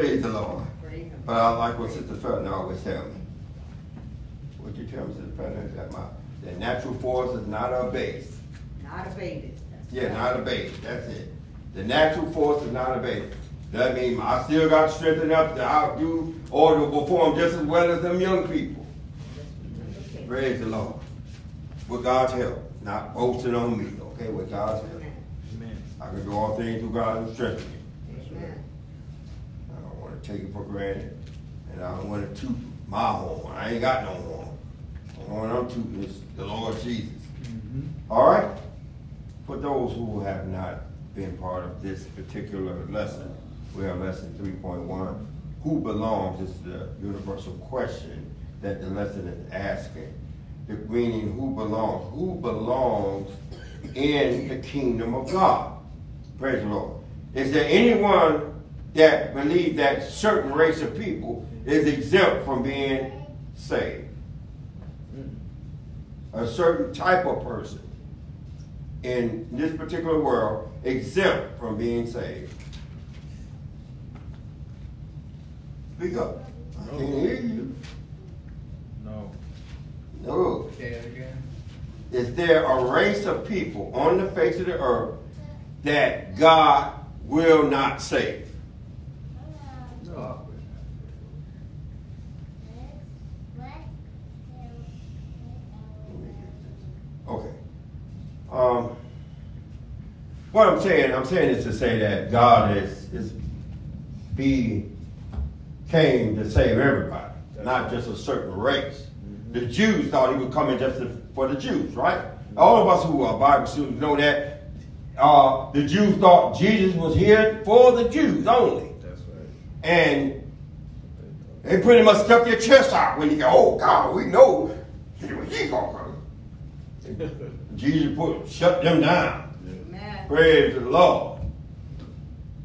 Praise the Lord. Praise. But I like what Sister Felton always tell me. What you tell me, Sister Felton, that my the natural force is not our base. Not abated. That's Yeah, right. not a base. That's it. The natural force is not a base. That means I still got strength enough to outdo or to perform just as well as them young people. Okay. Praise the Lord. With God's help, not boasting on me. Okay, with God's help, Amen. Amen. I can do all things through God who strengthens me. Amen. I don't want to take it for granted, and I don't want to toot my horn. I ain't got no horn. The horn I'm tooting is the Lord Jesus. Mm-hmm. All right? For those who have not been part of this particular lesson, we have lesson 3.1. Who belongs is the universal question that the lesson is asking. The meaning who belongs. Who belongs in the kingdom of God? Praise the Lord. Is there anyone that believe that certain race of people is exempt from being saved? Mm-hmm. A certain type of person in this particular world exempt from being saved. Speak up. I can't hear you. No. No. Say it again. Is there a race of people on the face of the earth that God will not save? No. Okay. Um, what I'm saying, I'm saying is to say that God is is be came to save everybody, not just a certain race. The Jews thought he would come in just to- for the Jews, right? All of us who are Bible students know that uh, the Jews thought Jesus was here for the Jews only, That's right. and they pretty much stuck their chest out when you go, "Oh God, we know he, he gonna come." Jesus put shut them down. Amen. Praise the Lord.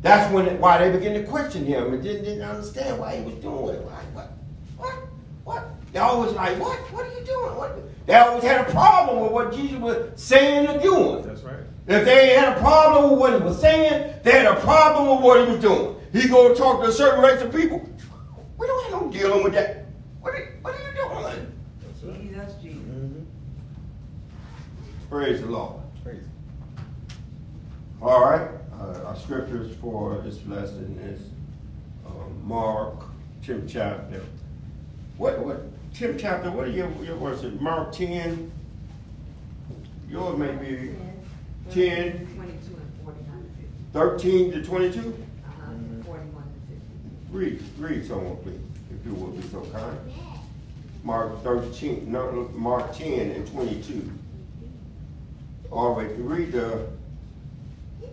That's when why they began to question him and didn't, didn't understand why he was doing it. Like what? What? What? They always like, what? What are you doing? What? They always had a problem with what Jesus was saying or doing. That's right. If they had a problem with what he was saying, they had a problem with what he was doing. He go to talk to a certain race of people. We don't have no dealing with that. What are, what are you doing? That's right. Jesus, Jesus. Mm-hmm. Praise the Lord. Praise. All right. Uh, our scriptures for this lesson is um, Mark, Tim chapter. What what Tim chapter? What are your your words? Mark ten. Yours may be 10. 22 and 49 to 50. thirteen to twenty-two. Uh-huh, 41 to 50. Read read someone please, if you would be so kind. Mark thirteen, no, Mark ten and twenty-two. All right, read the,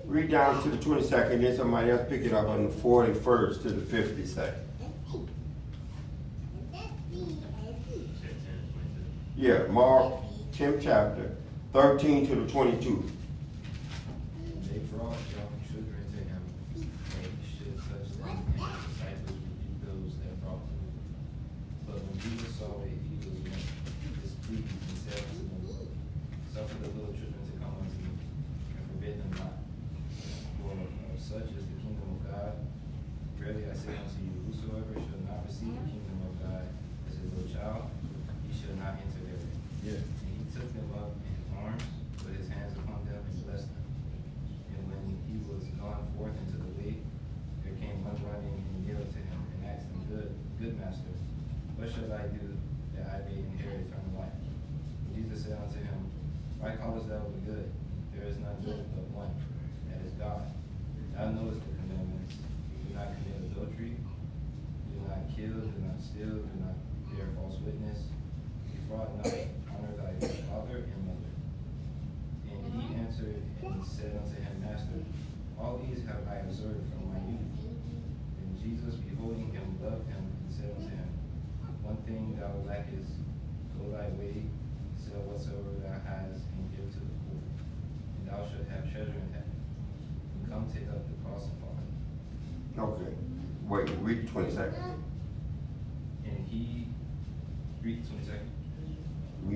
read down to the 22nd, then somebody else pick it up on the 41st to the 52nd. Yeah, Mark, 10th chapter, 13 to the 22.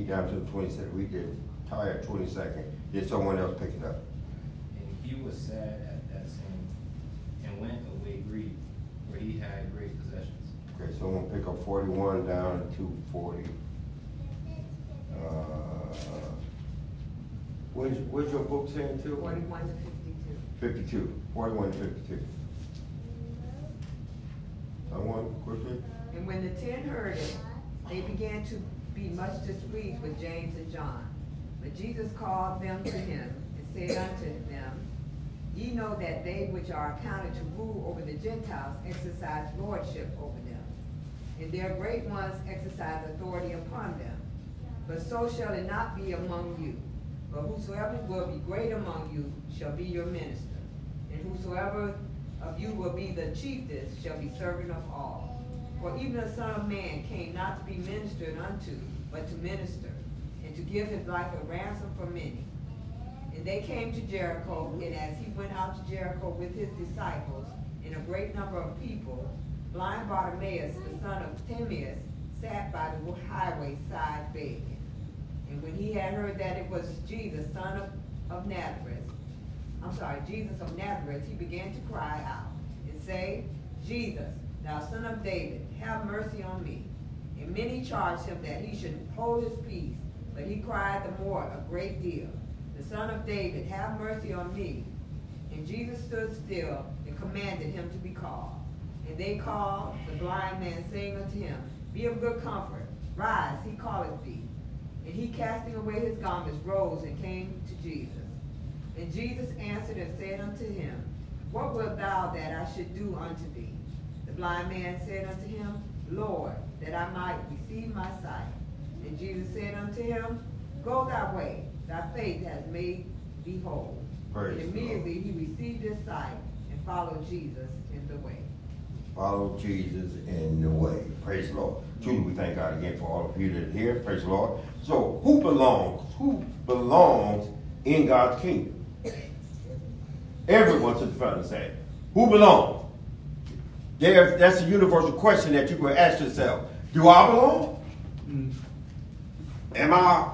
Down to the twenty-second, read the entire twenty-second, then someone else pick it up. And he was sad at that saying, and went away grieved, where he had great possessions. Okay, someone pick up 41 down to forty. Uh, Where's, where's your book saying to? Forty-one to fifty-two. Fifty-two, forty-one to fifty-two. Someone quickly? And when the ten heard it, they began to be much displeased with James and John. But Jesus called them to him and said unto them, Ye know that they which are accounted to rule over the Gentiles exercise lordship over them, and their great ones exercise authority upon them. But so shall it not be among you. But whosoever will be great among you shall be your minister, and whosoever of you will be the chiefest shall be servant of all. For even the Son of Man came not to be ministered unto, but to minister, and to give his life a ransom for many. And they came to Jericho, and as he went out to Jericho with his disciples and a great number of people, blind Bartimaeus, the son of Timaeus, sat by the highway side begging. And when he had heard that it was Jesus, son of, of Nazareth, I'm sorry, Jesus of Nazareth, he began to cry out and say, Jesus, thou son of David, have mercy on me. And many charged him that he should hold his peace, but he cried the more a great deal, the son of David, have mercy on me. And Jesus stood still and commanded him to be called. And they called the blind man, saying unto him, Be of good comfort, rise, he calleth thee. And he, casting away his garments, rose and came to Jesus. And Jesus answered and said unto him, What wilt thou that I should do unto blind man said unto him, Lord, that I might receive my sight. And Jesus said unto him, Go thy way, thy faith has made thee whole. Praise and the immediately he received his sight and followed Jesus in the way. Follow Jesus in the way. Praise the Lord. Truly, we thank God again for all of you that are here. Praise the Lord. So, who belongs? Who belongs in God's kingdom? Everyone's in front of say. Who belongs? There, that's a universal question that you can ask yourself. Do I belong? Mm. Am I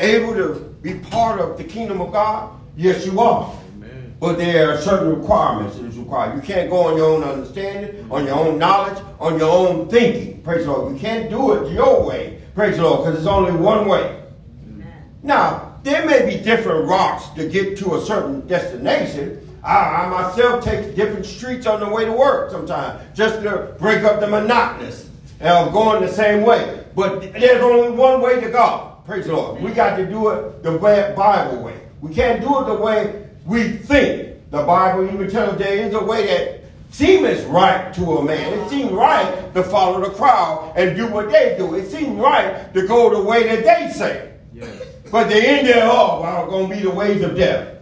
able to be part of the kingdom of God? Yes, you are. Amen. But there are certain requirements that is required. You can't go on your own understanding, on your own knowledge, on your own thinking. Praise the Lord. You can't do it your way. Praise the Lord, because it's only one way. Amen. Now, there may be different routes to get to a certain destination. I, I myself take different streets on the way to work sometimes, just to break up the monotonous of going the same way. But there's only one way to God. Praise the Lord. We got to do it the way, Bible way. We can't do it the way we think. The Bible even tells us there is a way that seems right to a man. It seems right to follow the crowd and do what they do. It seems right to go the way that they say. Yes. But the end thereof are going to be the ways of death.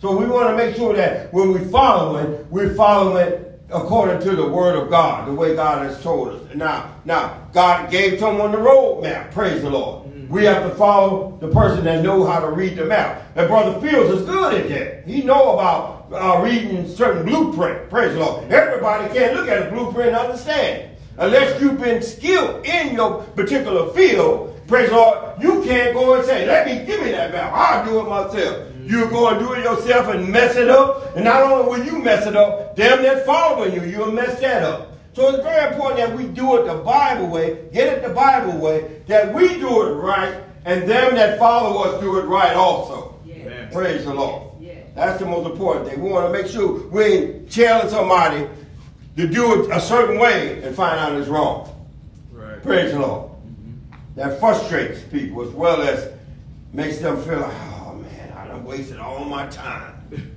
So we want to make sure that when we follow it, we follow it according to the word of God, the way God has told us. Now, now God gave someone the roadmap. Praise the Lord. We have to follow the person that know how to read the map. And Brother Fields is good at that. He know about uh, reading certain blueprint. Praise the Lord. Everybody can't look at a blueprint and understand. Unless you've been skilled in your particular field, praise the Lord, you can't go and say, let me give me that map. I'll do it myself. You go and do it yourself and mess it up. And not only will you mess it up, them that following you, you'll mess that up. So it's very important that we do it the Bible way, get it the Bible way, that we do it right, and them that follow us do it right also. Yeah. Praise the Lord. Yeah. That's the most important thing. We want to make sure we ain't telling somebody to do it a certain way and find out it's wrong. Right. Praise the Lord. That frustrates people as well as makes them feel like, oh man, I done wasted all my time.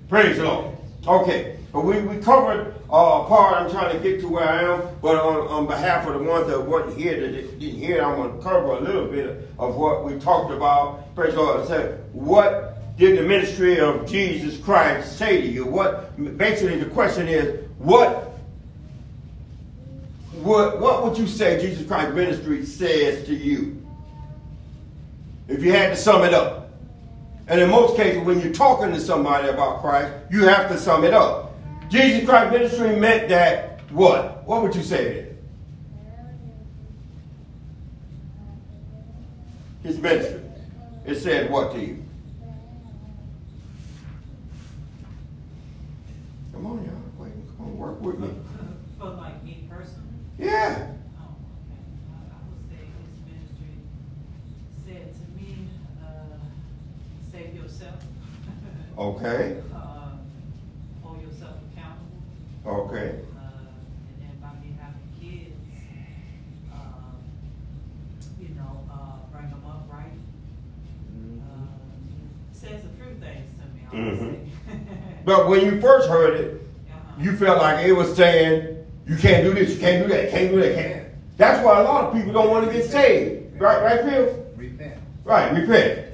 Praise the Lord. Okay, but we, we covered uh, part I'm trying to get to where I am, but on, on behalf of the ones that wasn't here, that didn't hear, it, I'm going to cover a little bit of what we talked about. Praise the Lord. Say, what did the ministry of Jesus Christ say to you? What basically the question is, what what, what would you say Jesus Christ ministry says to you? If you had to sum it up. And in most cases, when you're talking to somebody about Christ, you have to sum it up. Jesus Christ ministry meant that what? What would you say it? His ministry. It said what to you? Come on, y'all. Wait, come on, work with me. For like me personally? Yeah. Oh, okay. Okay, uh, hold yourself accountable. okay. Uh, and then by me having kids, um, you know, uh, bring them up right. Uh, says a few things to me, I would Mhm. But when you first heard it, Uh-huh. you felt like it was saying, you can't do this, you can't do that, can't do that, can't. That's why a lot of people don't want to get saved. Right, right, Phil? Repent. Right, repent.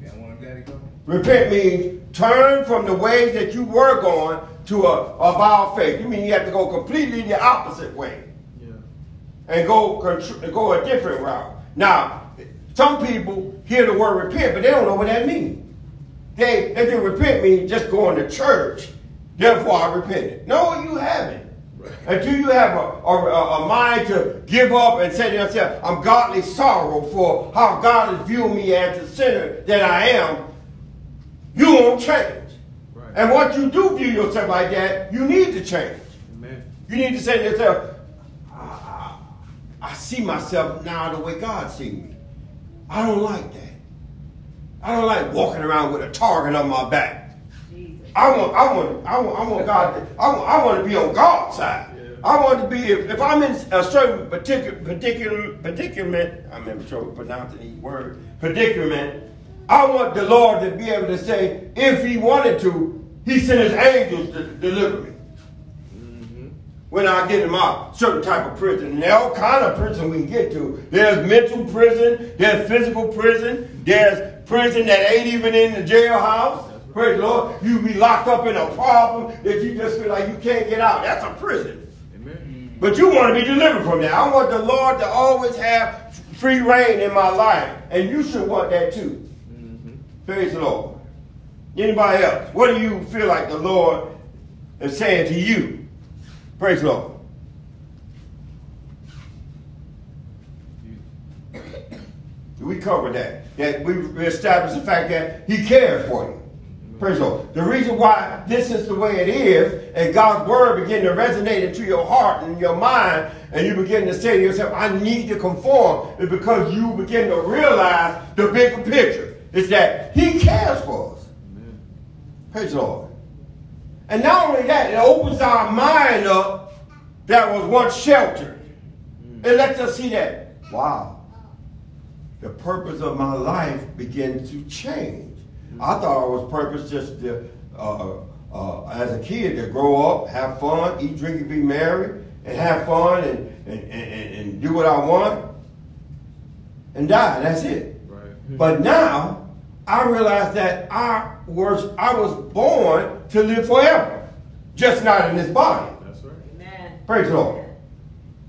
You don't want to go? Repent means turn from the ways that you were going to a, a about faith. You mean you have to go completely the opposite way Yeah. and go go a different route. Now, some people hear the word repent, but they don't know what that means. They they think repent means just going to church. Therefore, I repented. No, you haven't. Until you have a, a, a mind to give up and say to yourself, I'm godly sorrow for how God has viewed me as the sinner that I am, you won't change. Right. And once you do view yourself like that, you need to change. Amen. You need to say to yourself, I, I, I see myself now the way God sees me. I don't like that. I don't like walking around with a target on my back. I want, I want, I want, I want God. To, I want, I want to be on God's side. Yeah. I want to be. If, if I'm in a certain particular, particular, predicament, I'm in trouble pronouncing these words. Predicament. I want the Lord to be able to say, if He wanted to, He sent His angels to deliver me Mm-hmm. when I get in my certain type of prison. And all kind of prison we can get to. There's mental prison, there's physical prison, there's prison that ain't even in the jailhouse. Praise the Lord. You be locked up in a problem that you just feel like you can't get out. That's a prison. Amen. But you want to be delivered from that. I want the Lord to always have free rein in my life. And you should want that too. Praise the Lord. Anybody else? What do you feel like the Lord is saying to you? Praise the Lord. We covered that. That we established the fact that He cares for you. Praise the Lord. The reason why this is the way it is, and God's word begin to resonate into your heart and your mind, and you begin to say to yourself, I need to conform, is because you begin to realize the bigger picture. Is that He cares for us. Amen. Praise the Lord. And not only that, it opens our mind up that was once sheltered. It lets us see that, wow, the purpose of my life begins to change. I thought I was purpose just to, uh, uh, as a kid, to grow up, have fun, eat, drink, and be merry, and have fun and, and, and, and do what I want, and die. That's it. Right. But now I realized that I was I was born to live forever, just not in this body. That's right. Amen. Praise the Lord.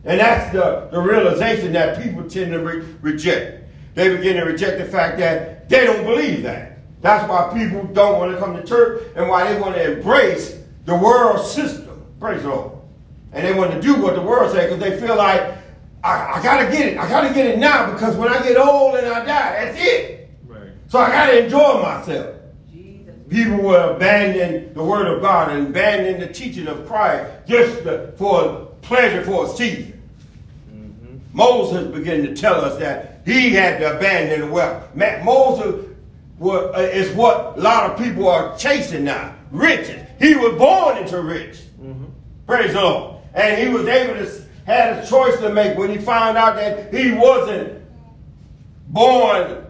And that's the, the realization that people tend to re- reject. They begin to reject the fact that they don't believe that. That's why people don't want to come to church and why they want to embrace the world system. Praise the Lord. And they want to do what the world says because they feel like, I, I got to get it. I got to get it now because when I get old and I die, that's it. So I got to enjoy myself. Jesus. People will abandon the word of God and abandon the teaching of Christ just for pleasure for a season. Mm-hmm. Moses began to tell us that he had to abandon the wealth. Ma- Moses uh, is what a lot of people are chasing now. Riches. He was born into rich. Mm-hmm. Praise the Lord. And he was able to had a choice to make when he found out that he wasn't born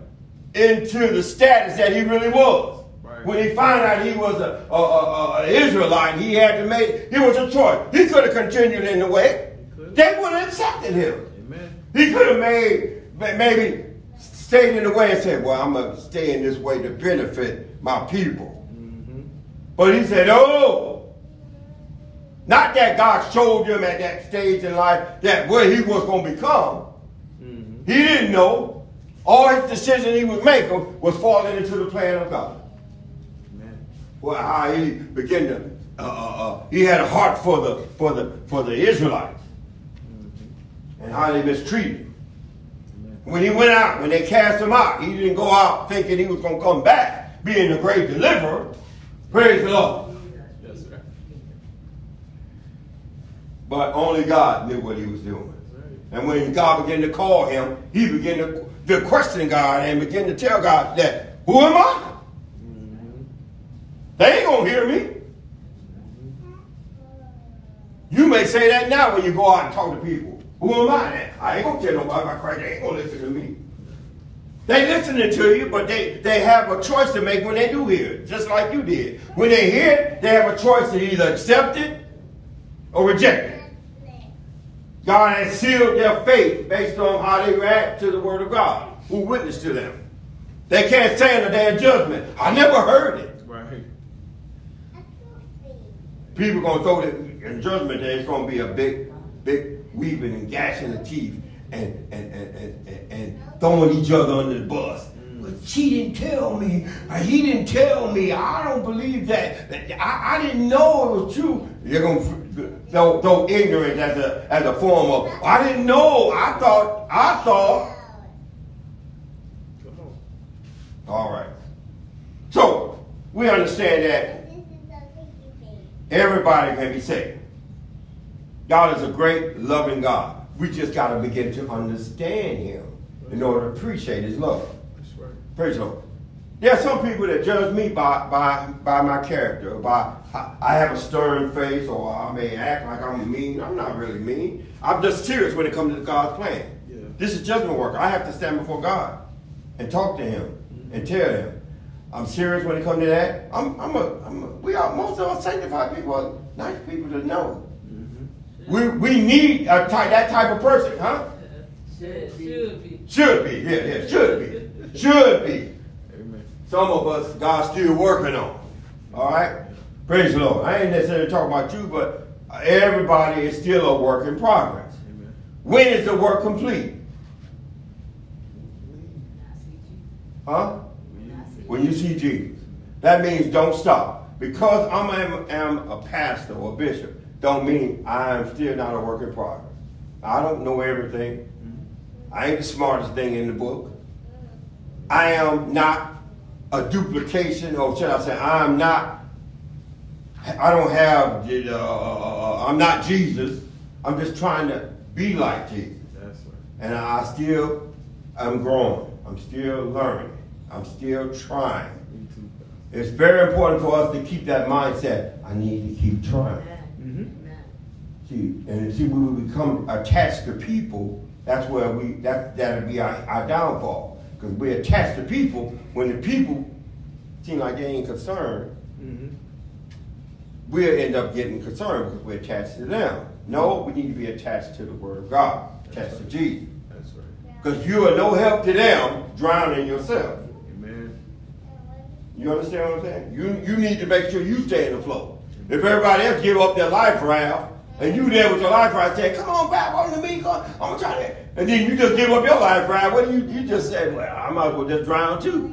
into the status that he really was. Right. When he found out he was a, a, a, a- Israelite, he had to make, he was a choice. He could have continued in the way. They would have accepted him. Amen. He could have made, ma- maybe stayed in the way and said, well, I'm going to stay in this way to benefit my people. Mm-hmm. But he said, oh, not that God showed him at that stage in life that where he was going to become. Mm-hmm. He didn't know. All his decision he was making was falling into the plan of God. Amen. Well, how he began to, uh, uh, uh, he had a heart for the for the for the Israelites Mm-hmm. and how they mistreated him. Amen. When he went out, when they cast him out, he didn't go out thinking he was going to come back, being the great deliverer. Praise the Lord. Yes, sir. But only God knew what he was doing. And when God began to call him, he began to, to question God and begin to tell God that, who am I? They ain't going to hear me. You may say that now when you go out and talk to people. Who am I? I ain't going to tell nobody about Christ. They ain't going to listen to me. They listening to you, but they, they have a choice to make when they do hear it, just like you did. When they hear it, they have a choice to either accept it or reject it. God has sealed their faith based on how they react to the word of God, who witnessed to them. They can't stand the day of judgment. I never heard it. Right. People gonna throw it in judgment day. It's gonna be a big, big weeping and gashing of teeth and and, and, and, and, and throwing each other under the bus. But she didn't tell me. He didn't tell me. I don't believe that. I, I didn't know it was true. You're gonna throw, throw ignorance as a as a form of. I didn't know. I thought. I thought. All right. So we understand that Everybody can be saved. God is a great, loving God. We just got to begin to understand Him in order to appreciate His love. That's. Praise the Lord. There are some people that judge me by, by, by my character, by I, I have a stern face, or I may act like I'm mean. I'm not really mean. I'm just serious when it comes to God's plan. Yeah. This is judgment work. I have to stand before God and talk to Him and tell Him. I'm serious when it comes to that. I'm, I'm a, I'm a, we are, most of us sanctified people are nice people to know. Mm-hmm. We, we need a type, that type of person, huh? Should, should be. Should be, yeah, yeah, should be. Should be. Amen. Some of us, God's still working on. All right? Praise the Lord. I ain't necessarily talking about you, but everybody is still a work in progress. Amen. When is the work complete? Huh? When you see Jesus. That means don't stop. Because I am, am a pastor or a bishop, don't mean I'm still not a work in progress. I don't know everything. I ain't the smartest thing in the book. I am not a duplication, or should I say, I am not, I don't have, the, uh, I'm not Jesus. I'm just trying to be like Jesus. That's right. And I still am growing. I'm still learning. I'm still trying. It's very important for us to keep that mindset. I need to keep trying. Mm-hmm. Amen. See, and see, when we become attached to people, that's where we that that'll be our, our downfall. Because we're attached to people. When the people seem like they ain't concerned, Mm-hmm. we'll end up getting concerned because we're attached to them. No, we need to be attached to the Word of God, attached to Jesus. That's right. Because you are no help to them, drowning yourself. Amen. You understand what I'm saying? You you need to make sure you stay in the flow. If everybody else give up their life raft, and you there with your life raft saying, "Come on back on me, come, I'm gonna try to," and then you just give up your life right? what do you you just say? Well, I might as well just drown too.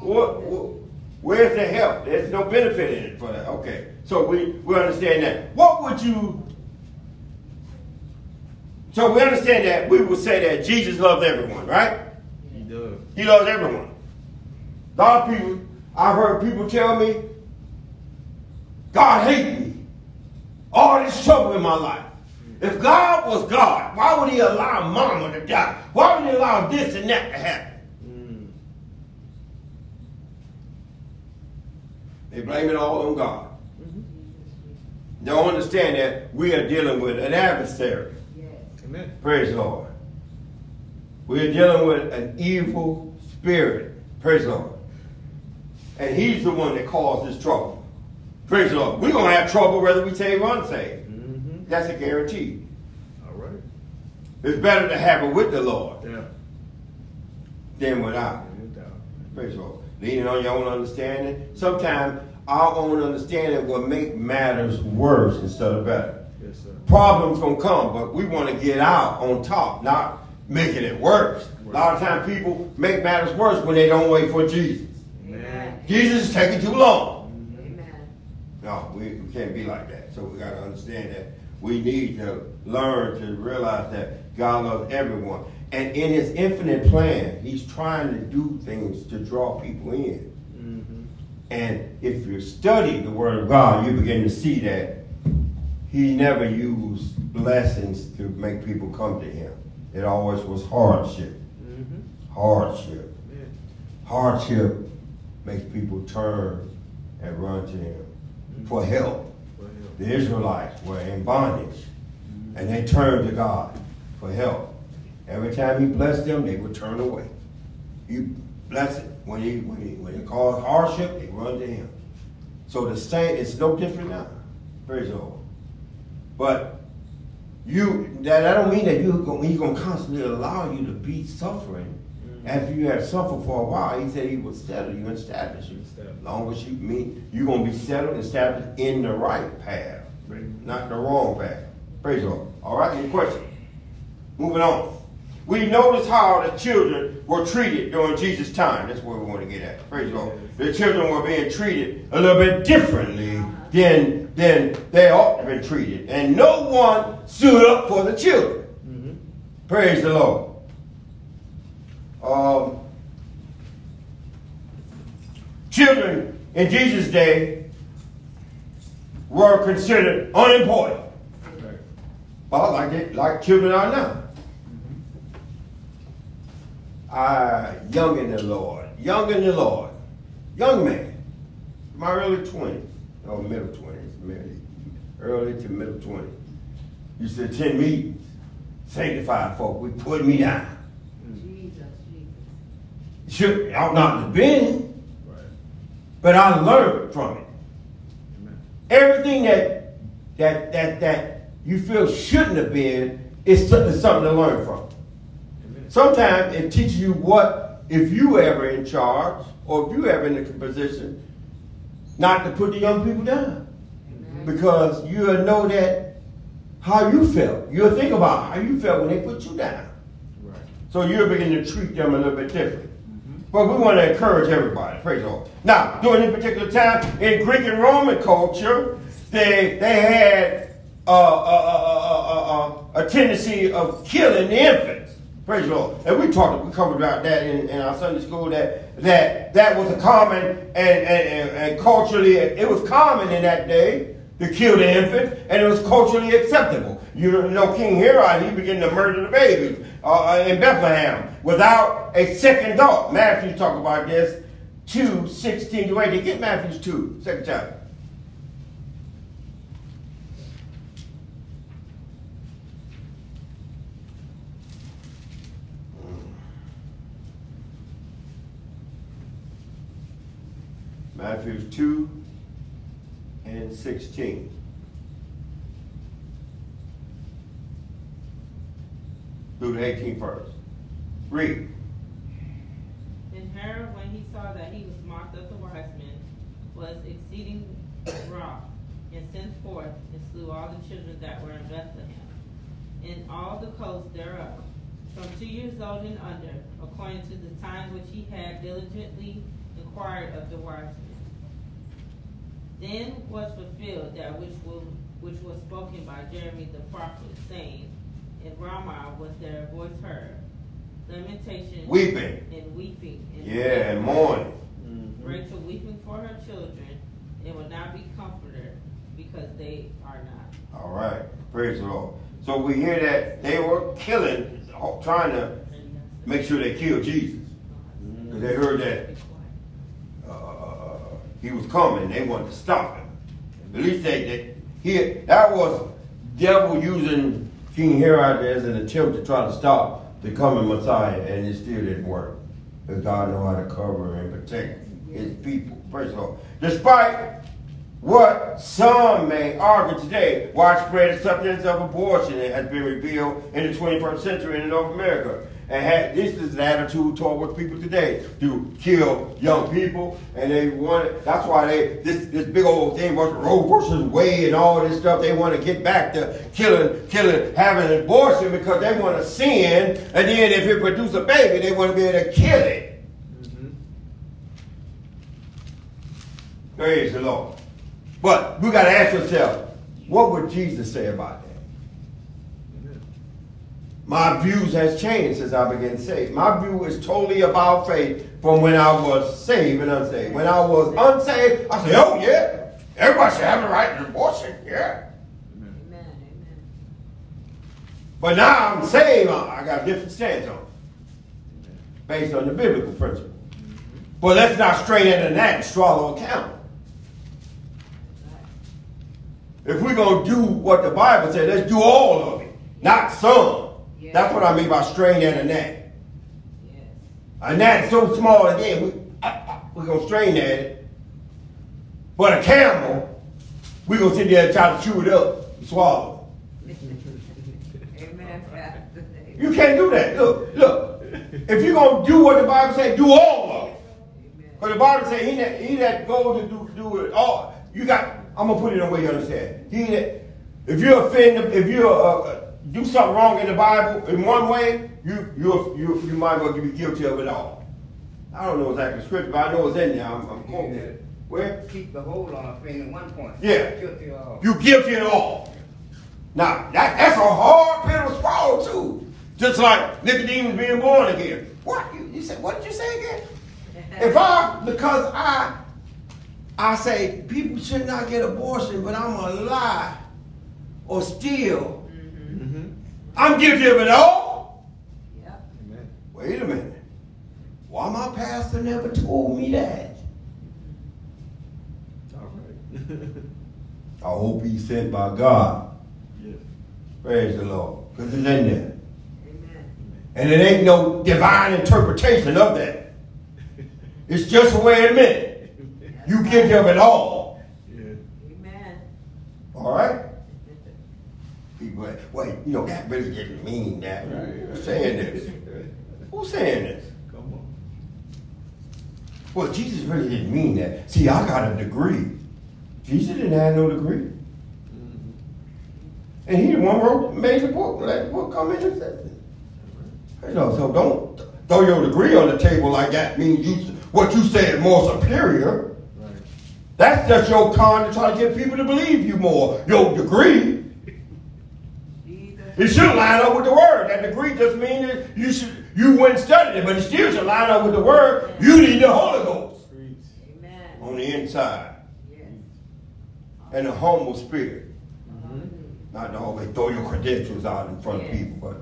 what, what? Where's the help? There's no benefit in it for that. Okay, so we we understand that. What would you? So we understand that we would say that Jesus loves everyone, right? He does. He loves everyone. A lot of people, I've heard people tell me, God hates me. All this trouble in my life. If God was God, why would he allow mama to die? Why would he allow this and that to happen? Mm. They blame it all on God. Mm-hmm. They don't understand that we are dealing with an adversary. Yes. Amen. Praise the Lord. We're dealing with an evil spirit. Praise the Lord. And he's the one that caused this trouble. Praise the Lord. We're going to have trouble whether we save or unsaved. That's a guarantee. All right. It's better to have it with the Lord Yeah. than without. No doubt. Praise the Lord. Leaning on your own understanding. Sometimes our own understanding will make matters worse instead of better. Yes, sir. Problems gonna come, but we want to get out on top, not making it worse. A lot of times people make matters worse when they don't wait for Jesus. Amen. Jesus is taking too long. Amen. No, we, we can't be like that. So we got to understand that we need to learn to realize that God loves everyone. And in his infinite plan, he's trying to do things to draw people in. Mm-hmm. And if you study the Word of God, you begin to see that He never used blessings to make people come to Him. It always was hardship. Mm-hmm. Hardship. Amen. Hardship makes people turn and run to Him for help. The Israelites were in bondage and they turned to God for help. Every time he blessed them, they would turn away. You bless it. When he when he when it caused hardship, they run to him. So the same, it's no different now. Praise the Lord. But you that, that don't mean that you going he's gonna constantly allow you to be suffering. Mm-hmm. After you have suffered for a while, he said he will settle you and establish you. Long as you meet, you're gonna be settled and established in the right path, not the wrong path. Praise the Lord. All right, any question? Moving on. We notice how the children were treated during Jesus' time. That's where we want to get at. Praise the Lord. The children were being treated a little bit differently than, than they ought to have been treated. And no one stood up for the children. Mm-hmm. Praise the Lord. Um, children in Jesus' day were considered unimportant. Right. Well, like it, like children are now. I young in the Lord, young in the Lord, young man, my early twenties or middle twenties, maybe early to middle twenties. Used to attend meetings, sanctified folk. We put me down. Jesus, Jesus. Should ought not to have been, Right. But I learned from it. Amen. Everything that that that that you feel shouldn't have been is something something to learn from. Amen. Sometimes it teaches you what, if you ever in charge or if you ever in a position, not to put the young people down. Because you'll know that how you felt. You'll think about how you felt when they put you down. Right. So you'll begin to treat them a little bit different. But we want to encourage everybody. Praise the Lord. Now, during this particular time in Greek and Roman culture, they they had uh, uh, uh, uh, a tendency of killing the infants. Praise the Lord. And we talked, we covered about that in, in our Sunday school that that that was a common and, and, and culturally it was common in that day to kill the infant, and it was culturally acceptable. You know, King Herod, he began to murder the babies uh, in Bethlehem without a second thought. Matthew talk about this, 2, 16 to 18. Get Matthew 2, second chapter. Matthew 2 and 16. Through the 18 first. Read. And Herod, when he saw that he was mocked of the wise men, was exceeding wroth, and sent forth and slew all the children that were in Bethlehem, and all the coasts thereof, from two years old and under, according to the time which he had diligently inquired of the wise men. Then was fulfilled that which was, which was spoken by Jeremy the prophet, saying, In Ramah was their voice heard, lamentation Weeping. and weeping. And Yeah, and mourning. Mm-hmm. Rachel weeping for her children, and will not be comforted because they are not. All right. Praise the Lord. So we hear that they were killing, trying to make sure they killed Jesus. Because they heard that he was coming. They wanted to stop him. At least they, they he, that was devil using King Herod as an attempt to try to stop the coming Messiah, and it still didn't work. Because God know how to cover and protect his people. Praise the Lord. Despite what some may argue today, widespread acceptance of abortion has been revealed in the 21st century in North America. And had, this is an attitude toward people today to kill young people, and they want. It. that's why they this this big old thing was Roe versus Wade and all this stuff. They want to get back to killing, killing, having an abortion because they want to sin, and then if it produces a baby, they want to be able to kill it. Mm-hmm. Praise the Lord. But we got to ask ourselves, what would Jesus say about that? My views has changed since I began to say. My view is totally about faith from when I was saved and unsaved. When I was unsaved, I said, oh yeah, everybody should have the right to abortion, yeah. Amen. Amen. But now I'm saved, I got a different stance on it, based on the biblical principle. Mm-hmm. But let's not strain into that and swallow a camel. if we're gonna do what the Bible said, let's do all of it, not some. Yeah. That's what I mean by strain at a gnat. Yes. A gnat's so small again, we we're gonna strain at it. But a camel, we're gonna sit there and try to chew it up and swallow. Amen, You can't do that. Look, look. If you're gonna do what the Bible says, do all of it. But the Bible says he that he that goes to do, do it all. You got. I'm gonna put it in a way you understand. He that if you offend, if you uh, uh, do something wrong in the Bible in one way, you you you you might as well be guilty of it all. I don't know exactly the scripture, but I know it's in there. I'm, I'm quoting it. Where? Keep the hold on a thing at one point. Yeah. Guilty of all. You guilty of all. Now that that's a hard pill to swallow too. Just like Nicodemus being born again. What you, you said? What did you say again? If I because I I say people should not get abortion, but I'm a lie or steal. I'm guilty of it all. Yep. Amen. Wait a minute. Why my pastor never told me that? All right. I hope he's sent by God. yes. Praise the Lord. Because it's in there. Amen. And it ain't no divine interpretation of that. It's just the way it meant. You guilty of it all. Yeah. Amen. All right? People, like, wait, you know, that really didn't mean that. Who's saying this? Who's saying this? Come on. Well, Jesus really didn't mean that. See, I got a degree. Jesus didn't have no degree. Mm-hmm. And he the one wrote, made the book, let the book come in and said it. You know, so don't throw your degree on the table like that means you what you say is more superior. Right. That's just your con to try to get people to believe you more. Your degree. It should line up with the word. That degree just means that you should you went and studied it, but it still should line up with the word. You need the Holy Ghost Amen. on the inside Yes. and a humble spirit. Hallelujah. Not to always throw your credentials out in front of people, but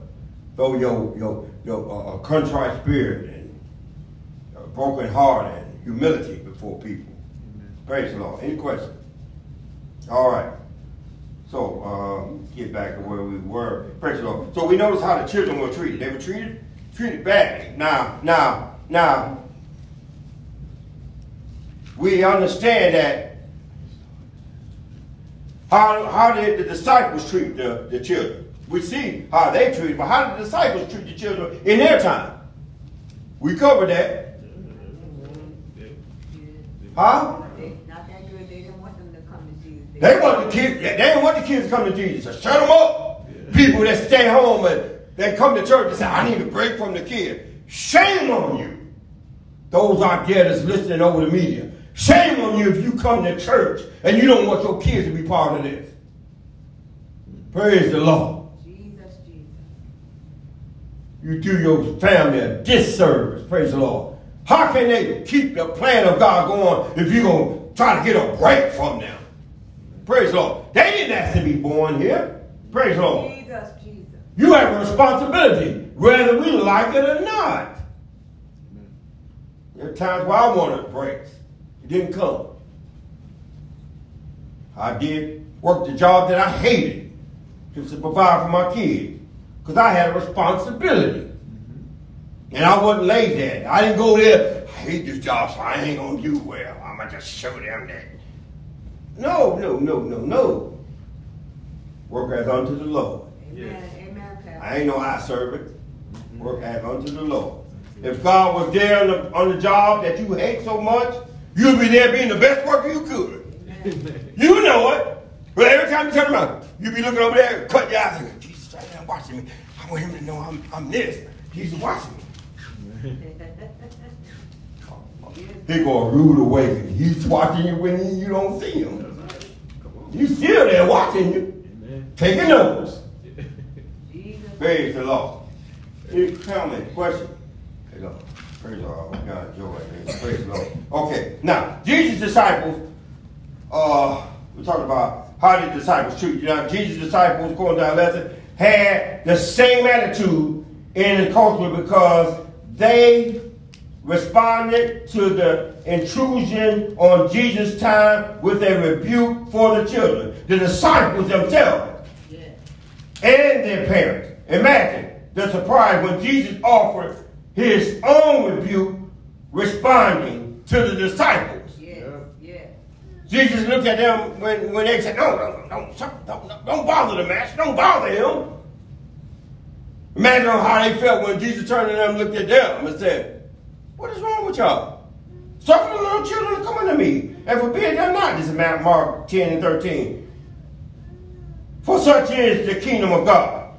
throw your your your uh, uh, contrite spirit and broken heart and humility before people. Amen. Praise the Lord. Any questions? All right. So um, get back to where we were. Praise the Lord. So we notice how the children were treated. They were treated treated badly. Now, now, now. We understand that. How, how did the disciples treat the, the children? We see how they treated, but how did the disciples treat the children in their time? We covered that. Huh? They, not that good. They didn't want them to come to Jesus. They want the kids. They didn't want the kids to come to Jesus. So shut them up. People that stay home and they come to church and say, "I need a break from the kid." Shame on you. Those out there that's listening over the media. Shame on you if you come to church and you don't want your kids to be part of this. Praise the Lord. Jesus, Jesus. You do your family a disservice. Praise the Lord. How can they keep the plan of God going if you're going to try to get a break from them? Praise the Lord. They didn't ask to be born here. Praise the Lord. Jesus, Jesus. You have a responsibility, whether we like it or not. There are times where I wanted breaks. It didn't come. I did work the job that I hated just to provide for my kids because I had a responsibility. And I wasn't lazy at it. I didn't go there, I hate this job, so I ain't going to do well. I'm going to just show them that. No, no, no, no, no. Work as unto the Lord. Amen. Amen, I ain't no eye servant. Mm-hmm. Work as unto the Lord. If God was there on the, on the job that you hate so much, you'd be there being the best worker you could. Amen. You know it. But every time you turn around, you be looking over there, cut your eyes, and Jesus right there watching me. I want him to know I'm, I'm this. He's watching me. He gonna rude awakening. He's watching you when you don't see him. You still there watching you, Amen. taking notes. Praise the Lord. Any comment, question? Praise the Lord. Praise the Lord. God, joy. Praise the Lord. Okay, now, Jesus' disciples, uh, we talked about how did disciples treat you. Now, Jesus' disciples, according to our lesson, had the same attitude in the culture because they responded to the intrusion on Jesus' time with a rebuke for the children, the disciples themselves, Yeah. and their parents. Imagine the surprise when Jesus offered his own rebuke, responding to the disciples. Jesus looked at them when, when they said, no, no, no, don't, don't, don't bother the master, don't bother him. Imagine how they felt when Jesus turned to them and looked at them and said, what is wrong with y'all? Suffer the little children to come unto me, and forbid them not. This is Mark 10 and 13. For such is the kingdom of God.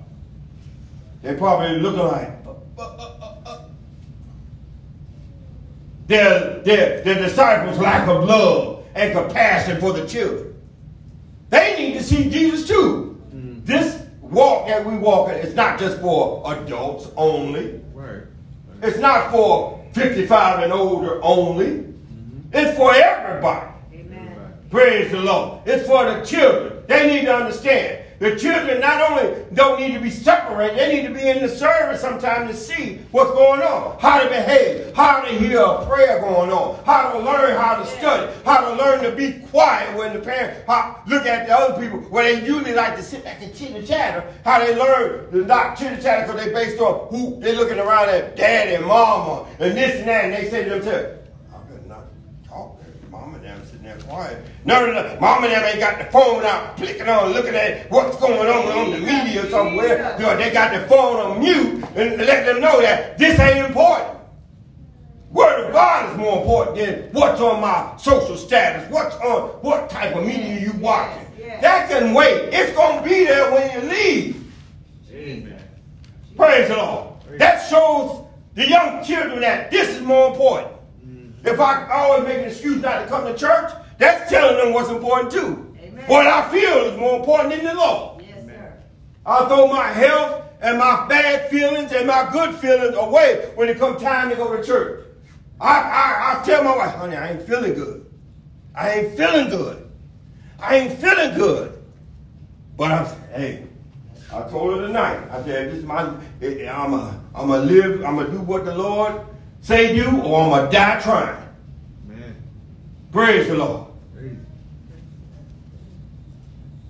They probably looking like, their, their, their disciples' lack of love and compassion for the children. They need to see Jesus too. Mm. This walk that we walk in is not just for adults only. Right. It's not for 55 and older only. Mm-hmm. It's for everybody. Amen. Praise the Lord. It's for the children. They need to understand. The children not only don't need to be separated, they need to be in the service sometime to see what's going on, how to behave, how to hear a prayer going on, how to learn how to study, how to learn to be quiet when the parents how, look at the other people. Where they usually like to sit back and chitter chatter, how they learn to not chitter chatter because they based on who they looking around at daddy and mama and this and that, and they say to themselves, I better not talk to mama and them quiet. No, no, no. Mom and them ain't got the phone out, clicking on, looking at what's going on on the media somewhere. You know, they got the phone on mute and let them know that this ain't important. Word of God is more important than what's on my social status, what's on what type of media you watching. Yes. That can wait. It's gonna be there when you leave. Amen. Praise the Lord. That shows the young children that this is more important. If I always make an excuse not to come to church, that's telling them what's important too. Amen. What I feel is more important than the Lord. Yes, sir. I'll throw my health and my bad feelings and my good feelings away when it comes time to go to church. I, I, I tell my wife, honey, I ain't feeling good. I ain't feeling good. I ain't feeling good. But I'm, hey, I told her tonight. I said, this is my, I'm a, I'm a live, I'm gonna do what the Lord say you, or I'm gonna die trying. Man. Praise the Lord. Praise.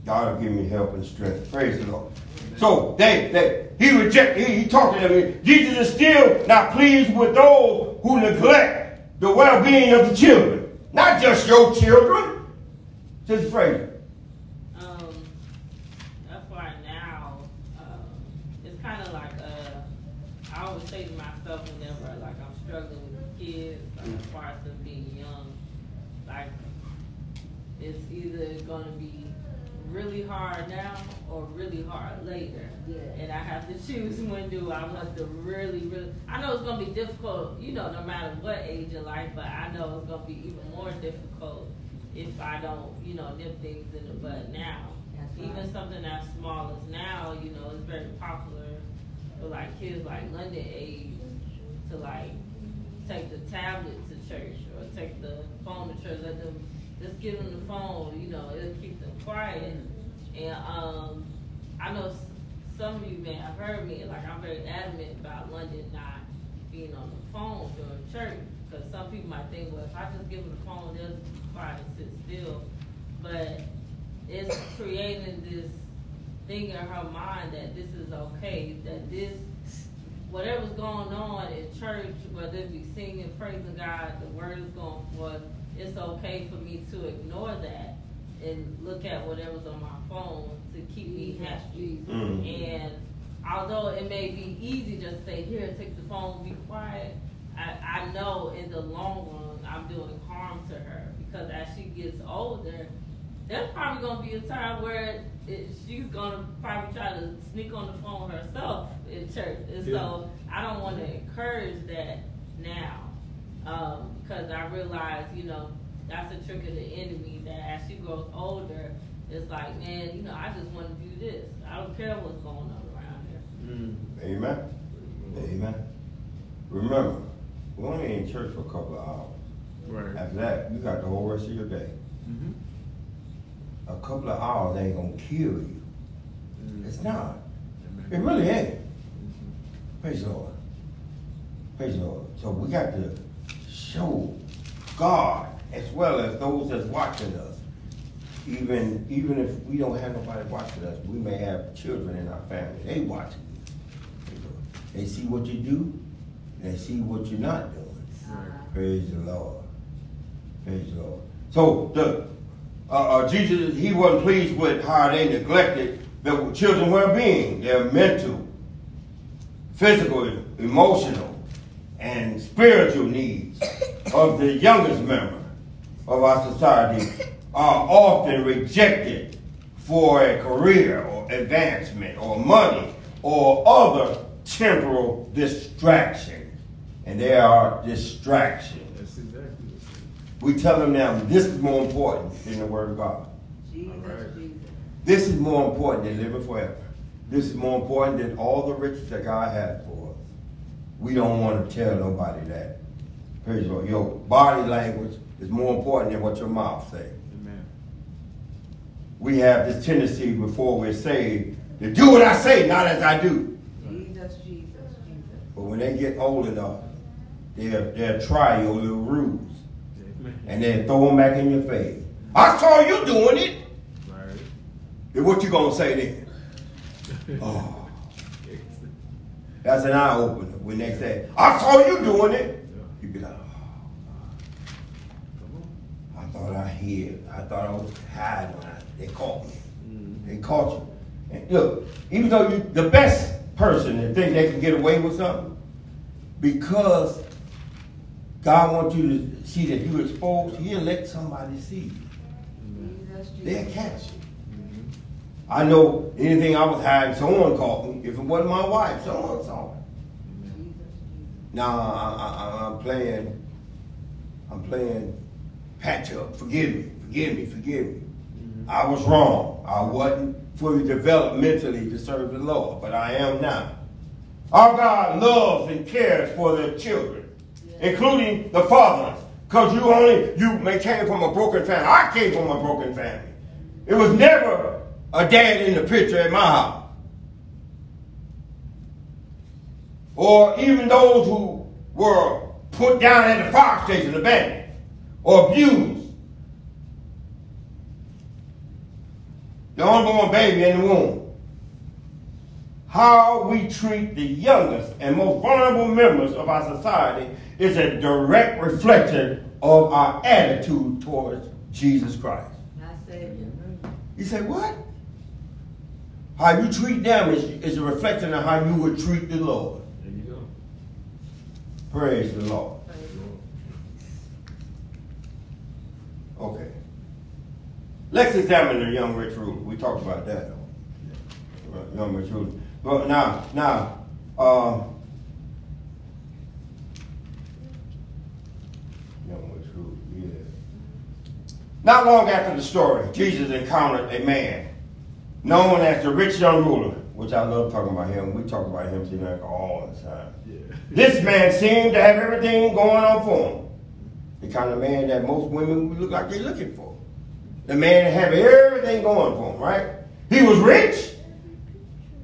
God will give me help and strength. Praise the Lord. So they, they he rejected, he, he talked to them. Jesus is still not pleased with those who neglect the well-being of the children. Not just your children. Just phrase. Um, that's why now, um, it's kind of like, uh, I always say to myself whenever, like, I'm struggling with kids, like, as far as them being young, like, it's either gonna be really hard now or really hard later. Yeah. And I have to choose when do I want to really, really, I know it's gonna be difficult, you know, no matter what age of life, but I know it's gonna be even more difficult if I don't, you know, nip things in the bud now. That's right. Even something as small as now, you know, it's very popular for like kids like London age to like take the tablet to church or take the phone to church. Let them just give them the phone, you know, it'll keep them quiet. And um, I know some of you may have heard me, like I'm very adamant about London not being on the phone during church. Because some people might think, well, if I just give them the phone, they'll just be quiet and sit still. But it's creating this thing in her mind that this is okay, that this, whatever's going on in church, whether it be singing, praising God, the word is going forth, it's okay for me to ignore that and look at whatever's on my phone to keep me happy. Mm. And although it may be easy just to say, here, take the phone, be quiet, I, I know in the long run, I'm doing harm to her because as she gets older, there's probably gonna be a time where it, she's gonna probably try to sneak on the phone herself in church. And so I don't wanna encourage that now. Because I realize, you know, that's a trick of the enemy that as she grows older, it's like, man, you know, I just wanna do this. I don't care what's going on around here. Mm. Amen. Amen. Remember, we're only in church for a couple of hours. Right. After that, you got the whole rest of your day. Mm-hmm. A couple of hours ain't gonna kill you. Mm. It's not. It really ain't. Mhm. Praise the Lord. Praise the Lord. So we got to show God as well as those that's watching us. Even even if we don't have nobody watching us, we may have children in our family. They watching. They see what you do. They see what you're not doing. Uh-huh. Praise the Lord. Praise the Lord. So the uh, uh, Jesus, he wasn't pleased with how they neglected the children's well-being, their mental, physical, emotional, and spiritual needs of the youngest member of our society are often rejected for a career or advancement or money or other temporal distractions. And they are distractions. That's exactly what it is. We tell them now this is more important than the Word of God. This is more important than living forever. This is more important than all the riches that God has for us. We don't want to tell nobody that. Praise the Lord. Your body language is more important than what your mouth says. Amen. We have this tendency before we're saved to do what I say, not as I do. Jesus, Jesus, Jesus. But when they get old enough, they'll, they'll try your little rules Amen. and then throw them back in your face. I saw you doing it. Right. Then what you gonna say then? Oh. That's an eye opener when they say, I saw you doing it. You be like, oh, Come on. I thought I hid. I thought I was hiding. when I- They caught me. Mm. They caught you. And look, even though you're the best person that think they can get away with something, because God wants you to see that you're exposed, he'll let somebody see you. Mm-hmm. Jesus, They'll Jesus. catch you. Mm-hmm. I know anything I was hiding, someone caught me. If it wasn't my wife, someone saw it. Jesus, Jesus. Now I, I, I'm playing, I'm playing patch up. Forgive me, forgive me, forgive me. I was wrong. I wasn't fully developed mentally to serve the Lord, but I am now. Our God loves and cares for their children, including the fatherless. Because you only, you may came from a broken family. I came from a broken family. It was never a dad in the picture at my house. or even those who were put down at the fire station, abandoned, or abused. The unborn baby in the womb. How we treat the youngest and most vulnerable members of our society is a direct reflection of our attitude towards Jesus Christ. My Savior. You say, what? How you treat them is, is a reflection of how you would treat the Lord. There you go. Praise the Lord. Okay. Let's examine the young rich ruler. We talked about that. Right, Young rich ruler. But now, now, um, young rich ruler, yeah. Not long after the story, Jesus encountered a man known as the rich young ruler, which I love talking about him. We talk about him seem like all the time. Yeah. This man seemed to have everything going on for him. The kind of man that most women look like they're looking for. The man that have everything going for him, right? He was rich,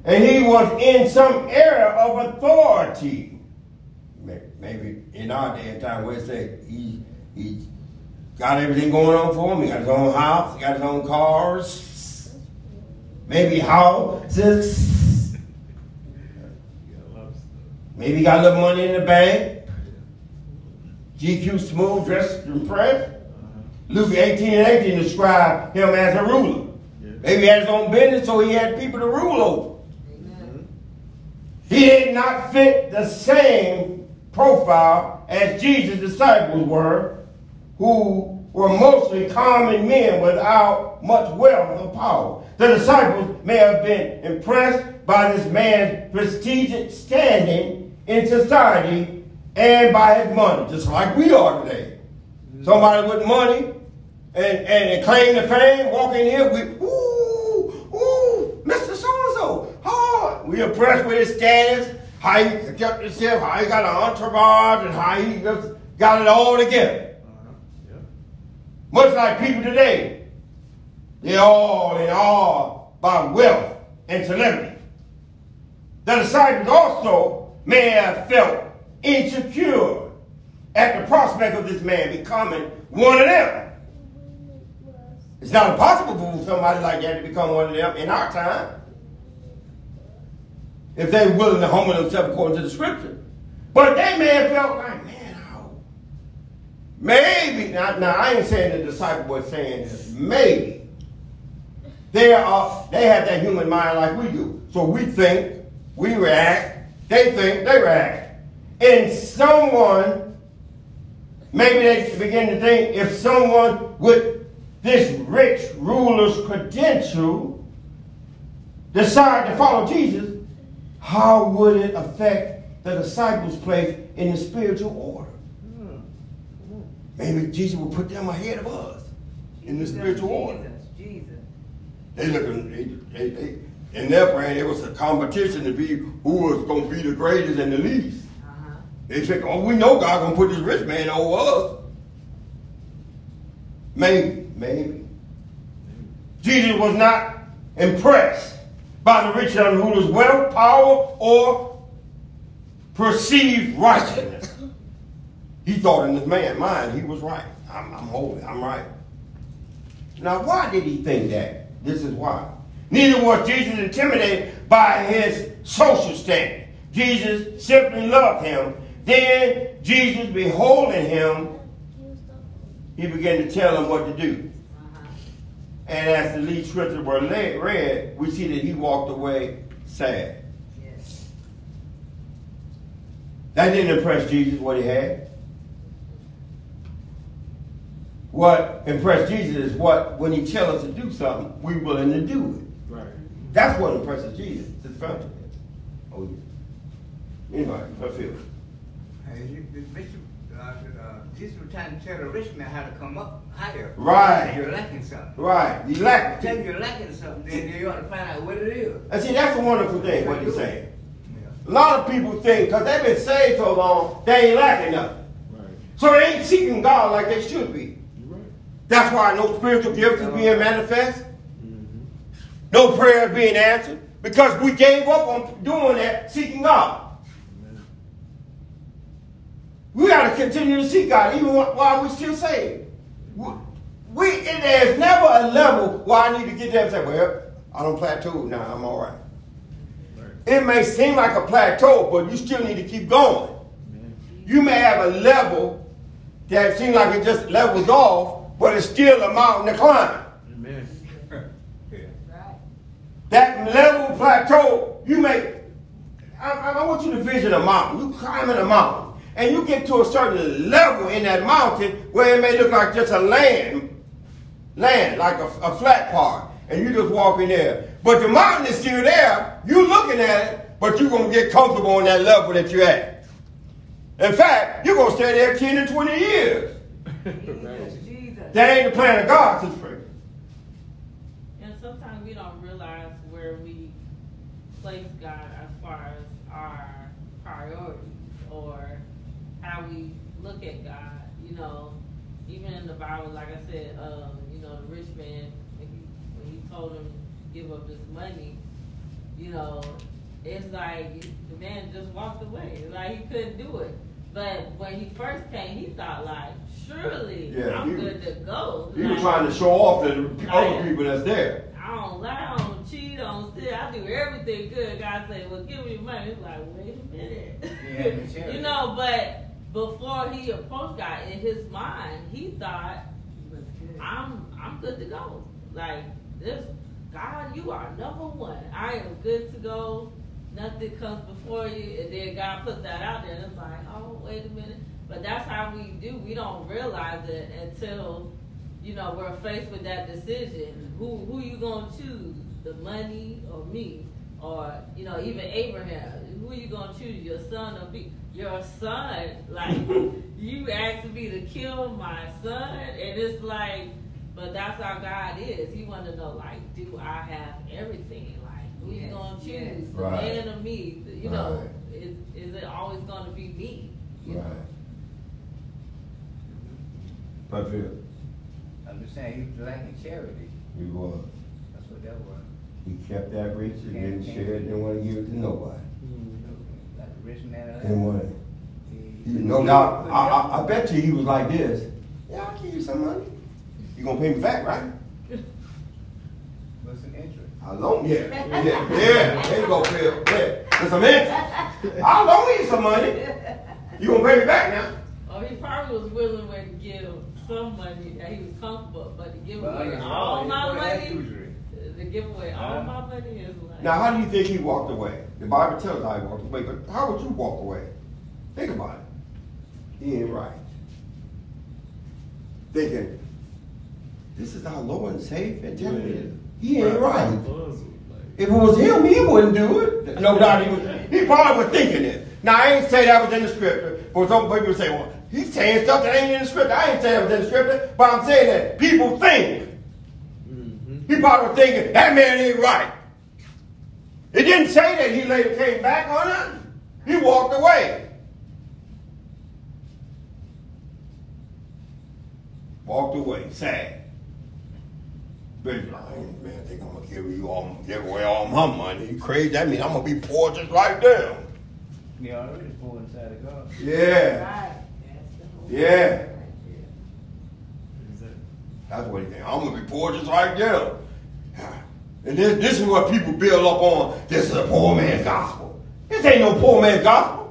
and he was in some era of authority. Maybe in our day and time, where it say he he got everything going on for him. He got his own house, he got his own cars, maybe houses. Maybe he got a little money in the bank. GQ smooth, dressed, in pressed. Uh-huh. Luke 18 and 18 describe him as a ruler. Yeah. Maybe he had his own business, so he had people to rule over. Amen. He did not fit the same profile as Jesus' disciples were, who were mostly common men without much wealth or power. The disciples may have been impressed by this man's prestigious standing in society and by his money, just like we are today. Somebody with money and, and, and claim the fame, walk in here with, ooh, ooh, Mr. So-and-so. Oh, we impressed with his status, how he kept himself, how he got an entourage, and how he just got it all together. Much like people today, they're all in awe by wealth and celebrity. The disciples also may have felt insecure at the prospect of this man becoming one of them. It's not impossible for somebody like that to become one of them in our time. If they're willing to humble themselves according to the scripture. But that man felt like, man, oh, maybe, now, now I ain't saying the disciple was saying this, maybe. They are, they have that human mind like we do. So we think, we react, they think, they react. And someone, maybe they begin to think if someone with this rich ruler's credential decide to follow Jesus, how would it affect the disciples' place in the spiritual order? Maybe Jesus will put them ahead of us in the spiritual order. Jesus, Jesus. They looking, they, they, they, in their brain, it was a competition to be who was going to be the greatest and the least. They think, oh, we know God to put this rich man over us. Maybe, maybe. Jesus was not impressed by the rich young ruler's wealth, power, or perceived righteousness. He thought in his man mind he was right. I'm, I'm holy. I'm right. Now, why did he think that? This is why. Neither was Jesus intimidated by his social standing. Jesus simply loved him. Then Jesus, beholding him, he began to tell him what to do. And as the lead scripture were read, we see that he walked away sad. Yes. That didn't impress Jesus what he had. What impressed Jesus is what when he tells us to do something, we're willing to do it. Right. That's what impresses Jesus. It's fountain. Oh yeah. Anyway, I feel. The Bishop, Jesus was trying to tell the rich man how to come up higher. Right. You're lacking something. Right. You lack Tell you're lacking something, then you ought to find out what it is. And see, that's the wonderful thing, what he's saying. Yeah. A lot of people think, because they've been saved so long, they ain't lacking nothing. Right. So they ain't seeking God like they should be. You're right. That's why no spiritual gift is being uh-huh. manifest. Mm-hmm. No prayer being answered. Because we gave up on doing that, seeking God. Amen. We got to continue to seek God, even while we're still saved. We, we and there's never a level where I need to get there and say, well, I don't plateau now, I'm all right. Right. It may seem like a plateau, but you still need to keep going. You may have a level that seems like it just levels off, but it's still a mountain to climb. Amen. Yeah. That level plateau, you may. I, I I want you to visit a mountain. You climbing a mountain, and you get to a certain level in that mountain where it may look like just a land, land like a, a flat part, and you just walk in there. But the mountain is still there. You're looking at it, but you're gonna get comfortable on that level that you're at. In fact, you're gonna stay there 10 and 20 years. Jesus, Jesus. That ain't the plan of God, Sister Frank. And sometimes we don't realize where we place God as far as our priorities or how we look at God. You know, even in the Bible, like I said, um, you know, the rich man when he when he told him to give up his money, you know, it's like the man just walked away. Like he couldn't do it. But when he first came, he thought like, surely Yeah, I'm he- good to go. He were Like, trying to show off to the other Right. people that's there. I don't lie, I don't cheat, I don't steal, I do everything good. God said, well, give me money. It's like, wait a minute. Yeah. you know, but before he approached God, in his mind, he thought, I'm I'm good to go. Like this, God, you are number one. I am good to go. Nothing comes before you, and then God puts that out there, and it's like, oh, wait a minute. But that's how we do. We don't realize it until you know we're faced with that decision. Who who you gonna choose? The money or me? Or you know even Abraham. Who you gonna choose? Your son or me? Your son? Like you asked me to kill my son, and it's like, but that's how God is. He want to know like, do I have everything? Like who you gonna choose? yes. The Right. man or me? You know, Right. is is it always gonna be me? You know? I feel I'm just saying, he was lacking charity. he was. That's what that was. He kept that rich and didn't share it, didn't want to give it to nobody. Like a rich man. Didn't want it. You no doubt, I, I, I bet you he was like this. Yeah, I'll give you some money. You gonna pay me back, right? What's an interest? How long? Yeah, yeah, yeah. There you go, Phil. Yeah, for some interest. I'll loan you some money. You gonna pay me back now? Oh, he probably was willing to give some money that he was comfortable, but to give But away all my it, but that's money, usury. to give away all my money is like. Now, how do you think he walked away? The Bible tells us how he walked away, but how would you walk away? Think about it. He ain't right. Thinking, this is our Lord and Savior, and telling he ain't right. Puzzled, If it was him, he wouldn't do it. No doubt he was. He probably was thinking it. Now I ain't say that was in the scripture, but some people say, "Well, he's saying stuff that ain't in the scripture." I ain't saying it was in the scripture, but I'm saying that people think. mhm. He probably was thinking that man ain't right. It didn't say that he later came back on it. He walked away. Walked away, sad. But I ain't, man, think I'm gonna give you all, give away all my money. You crazy? That means I'm gonna be poor just like them. He already poor inside of God. Yeah, Right. That's the whole. Yeah. Right that's what he think. I'm gonna be poor just like them. And this, this is what people build up on. This is a poor man's gospel. This ain't no poor man's gospel.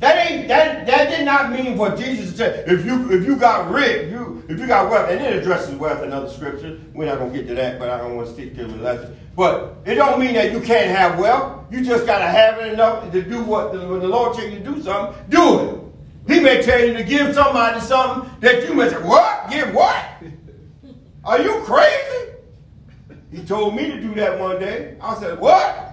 That ain't that that did not mean what Jesus said. If you if you got rich, you if you got wealth, and it addresses wealth in other scriptures. We're not gonna get to that, but I don't want to stick to the lesson. But it don't mean that you can't have wealth. You just gotta have it enough to do what the, when the Lord tells you to do something, do it. He may tell you to give somebody something that you may say, What? Give what? Are you crazy? He told me to do that one day. I said, What?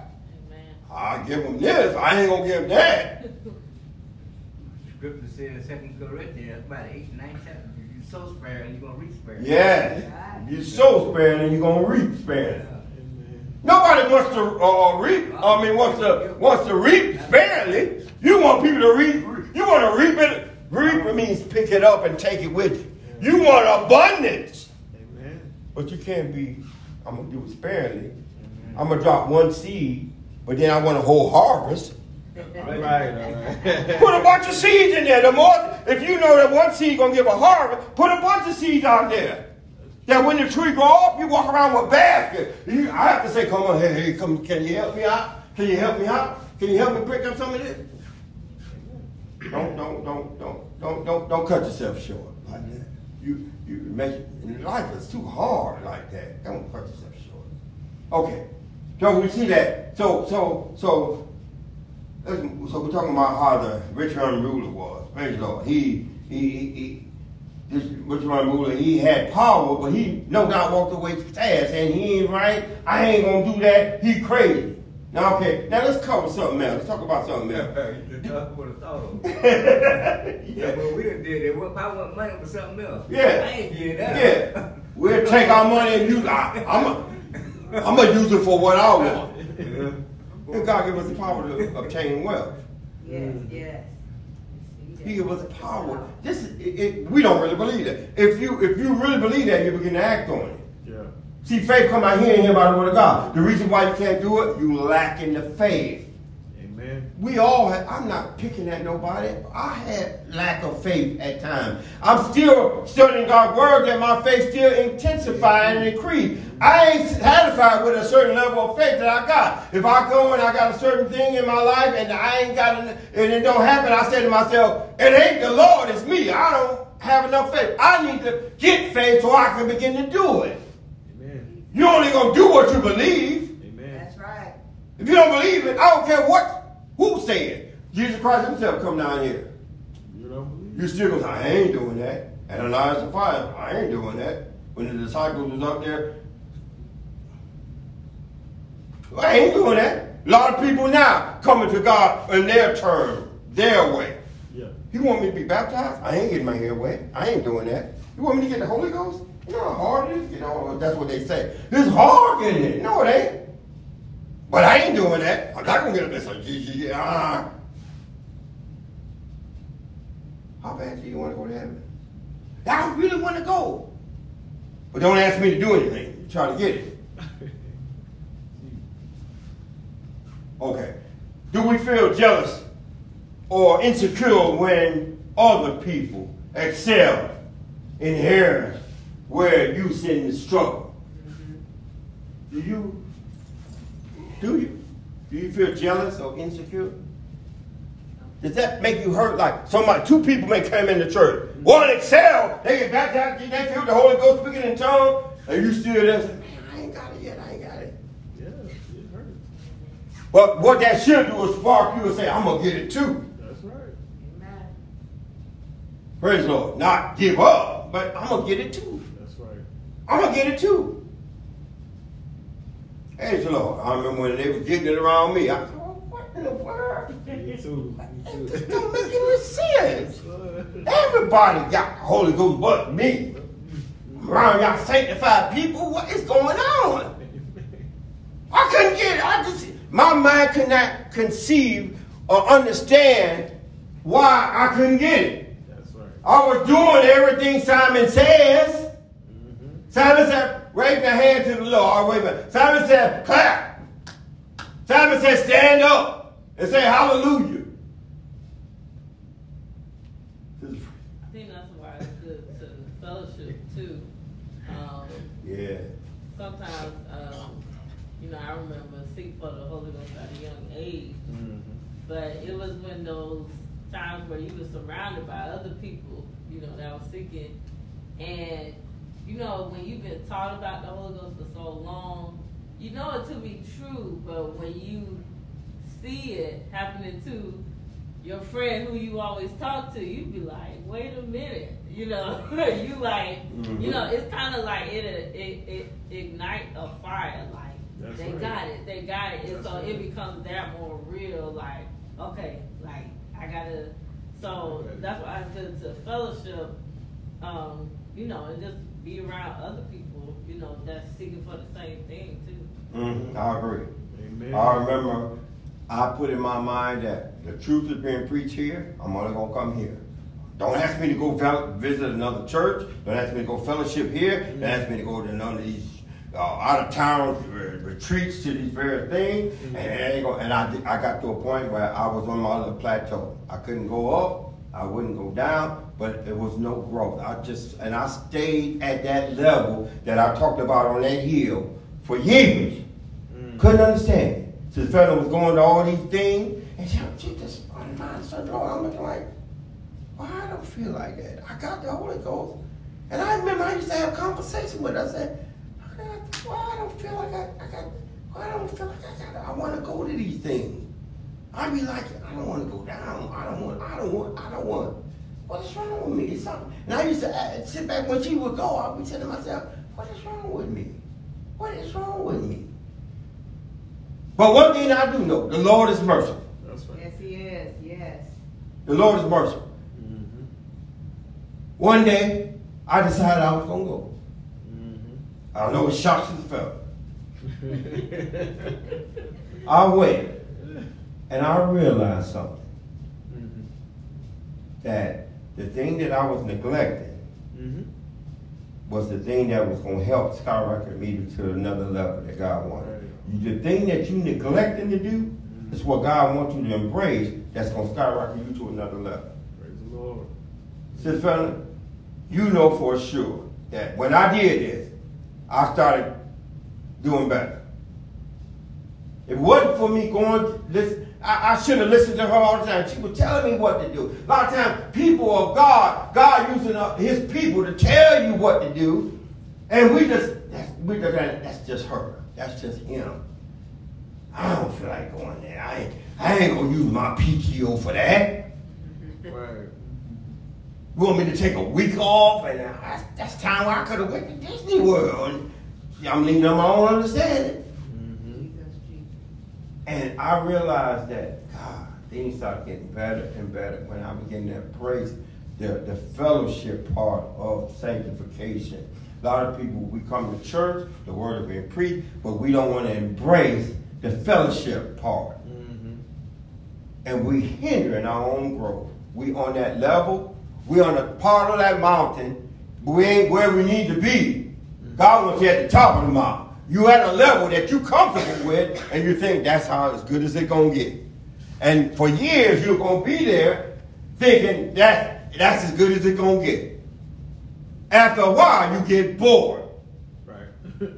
I'll give him this. I ain't gonna give him that. Scripture says in Second Corinthians, about eight, and nine chapters, you sow sparingly, and you're gonna reap sparingly. Yes. You sow sparingly, and you're gonna reap sparingly. Amen. Nobody wants to uh, reap. I mean, wants to wants to reap sparingly. You want people to reap. You want to reap it. Reap it means pick it up and take it with you. You want abundance, Amen. but you can't be. I'm gonna do it sparingly. I'm gonna drop one seed, but then I want a whole harvest. Right, right. Put a bunch of seeds in there. The more, if you know that one seed gonna give a harvest, put a bunch of seeds out there. That when the tree grow up, you walk around with basket. You, I have to say, come on, hey, hey, come, can you help me out? Can you help me out? Can you help me pick up some of this? Don't, don't, don't, don't, don't, don't, don't cut yourself short like that. You, you make it, life is too hard like that. Don't cut yourself short. Okay, so we see that. So, so, so so we're talking about how the rich ruler was. Praise the Lord. He, he, he, he this rich ruler, he had power, but he no doubt walked away fast, and he ain't right. I ain't gonna do that. He crazy. Now, okay, now let's cover something else. Let's talk about something else. You just would have thought of it. Yeah, yeah. but we done did it. What if I want money for something else? Yeah. I ain't getting that. Yeah. We'll take our money and use I, I'm a, I'm gonna use it for what I want. Yeah. And God give us the power to obtain wealth. Yes, mm. yes. He give us power. This is, it, it, we don't really believe that. If you if you really believe that, you begin to act on it. See, faith come out here and hear by the word of God. The reason why you can't do it, you lack in the faith. Amen. We all have, I'm not picking at nobody. I had lack of faith at times. I'm still studying God's word that my faith still intensify and increase. I ain't satisfied with a certain level of faith that I got. If I go and I got a certain thing in my life and I ain't got it, and it don't happen, I say to myself, it ain't the Lord, it's me. I don't have enough faith. I need to get faith so I can begin to do it. Amen. You only gonna do what you believe. Amen. That's right. If you don't believe it, I don't care what who said. it. Jesus Christ himself come down here. You don't believe? You still gonna say, I ain't doing that. And Ananias and Sapphira, I ain't doing that. When the disciples was up there, I ain't doing that. A lot of people now coming to God in their term, their way. Yeah. You want me to be baptized? I ain't getting my hair wet. I ain't doing that. You want me to get the Holy Ghost? You know how hard it is? You know, that's what they say. It's hard getting it. No, it ain't. But I ain't doing that. I'm not gonna get up there and say, "Yeah, ah." How bad do you want to go to heaven? I really want to go. But don't ask me to do anything. You try to get it. Okay. Do we feel jealous or insecure when other people excel in areas where you sit in the struggle? Do you? Do you? Do you feel jealous or insecure? Does that make you hurt? Like somebody, two people may come into church. One excel, they get baptized, they feel the Holy Ghost speaking in tongues, and you still there saying, man, I ain't got it yet, I ain't got it. Yeah, it hurts. But what that should do is spark you and say, I'm gonna get it too. That's right. Amen. Praise the Lord. Not give up, but I'm gonna get it too. That's right. I'm gonna get it too. Praise the Lord. I remember when they were getting it around me. I thought, oh, what in the world? Me too. Me It just too. don't make any sense. Everybody got the Holy Ghost but me. I'm around y'all sanctified people. What is going on? I couldn't get it. I just my mind could not conceive or understand why I couldn't get it. That's right. I was doing everything Simon says. Simon said, raise your hand to the Lord. Wait a minute. Simon said, clap. Simon said, stand up and say hallelujah. I think that's why it's good to fellowship too. Um, Yeah. sometimes, um, you know, I remember seek for the Holy Ghost at a young age, Mm-hmm. but it was when those times where you were surrounded by other people, you know, that was seeking, and you know, when you've been taught about the Holy Ghost for so long, you know it to be true, but when you see it happening to your friend who you always talk to, you'd be like, wait a minute, you know, you like, you know, it's kind of like it, it, it ignite a fire, like That's they right. got it, they got it, and That's so right. it becomes that more real, like, okay, like I gotta, so that's why it's good to fellowship, um, you know, and just be around other people, you know, that's seeking for the same thing too. hmm I agree. Amen. I remember I put in my mind that the truth is being preached here. I'm only gonna come here. Don't ask me to go fel- visit another church. Don't ask me to go fellowship here. Don't ask me to go to none of these uh, out of town re- retreats to these various things. And, it ain't gonna, and I, did- I got to a point where I was on my little plateau. I couldn't go up. I wouldn't go down, but there was no growth. I just and I stayed at that level that I talked about on that hill for years. Mm. Couldn't understand it. So the fellow was going to all these things, and she, she just my mind started blowing. I'm looking like, why I don't feel like that? I got the Holy Ghost, and I remember I used to have a conversation with her. I said, "How can I- why I don't feel like I, I got, why I don't feel like I got, I want to go to these things. I be like, I don't want to go down. I don't want, I don't want, I don't want. What is wrong with me? It's something. And I used to uh, sit back when she would go. I would be telling myself, what is wrong with me? What is wrong with me? But one thing I do know, the Lord is merciful. That's right. Yes, he is. Yes. The Lord is merciful. Mm-hmm. One day, I decided I was gonna go. Mm-hmm. I know it shocks the fellow. I went, and I realized something. Mm-hmm. That the thing that I was neglecting Mm-hmm. was the thing that was gonna help skyrocket me to another level that God wanted. Right. The thing that you neglecting to do is what God wants you to embrace. That's gonna skyrocket you to another level. Praise the Lord. Sis fella, you know for sure that when I did this, I started doing better. It wasn't for me going to listen, I, I should have listened to her all the time. She was telling me what to do. A lot of times, people of God, God using up His people to tell you what to do, and we just that's, we just that's just her. That's just him. I don't feel like going there. I ain't, I ain't gonna use my PTO for that. Right. You want me to take a week off, and uh, that's, time where I could have went to Disney World. I'm leaving on my own understanding. Mm-hmm. And I realized that, God, things started getting better and better when I began to embrace the, the fellowship part of sanctification. A lot of people, we come to church, the word is being preached, but we don't want to embrace the fellowship part. Mm-hmm. and we hinder in our own growth. We on that level, we on a part of that mountain, but we ain't where we need to be. God wants you at the top of the mountain. You at a level that you comfortable with, and you think that's how as good as it gonna get. And for years you're gonna be there thinking that that's as good as it's gonna get. After a while you get bored Right.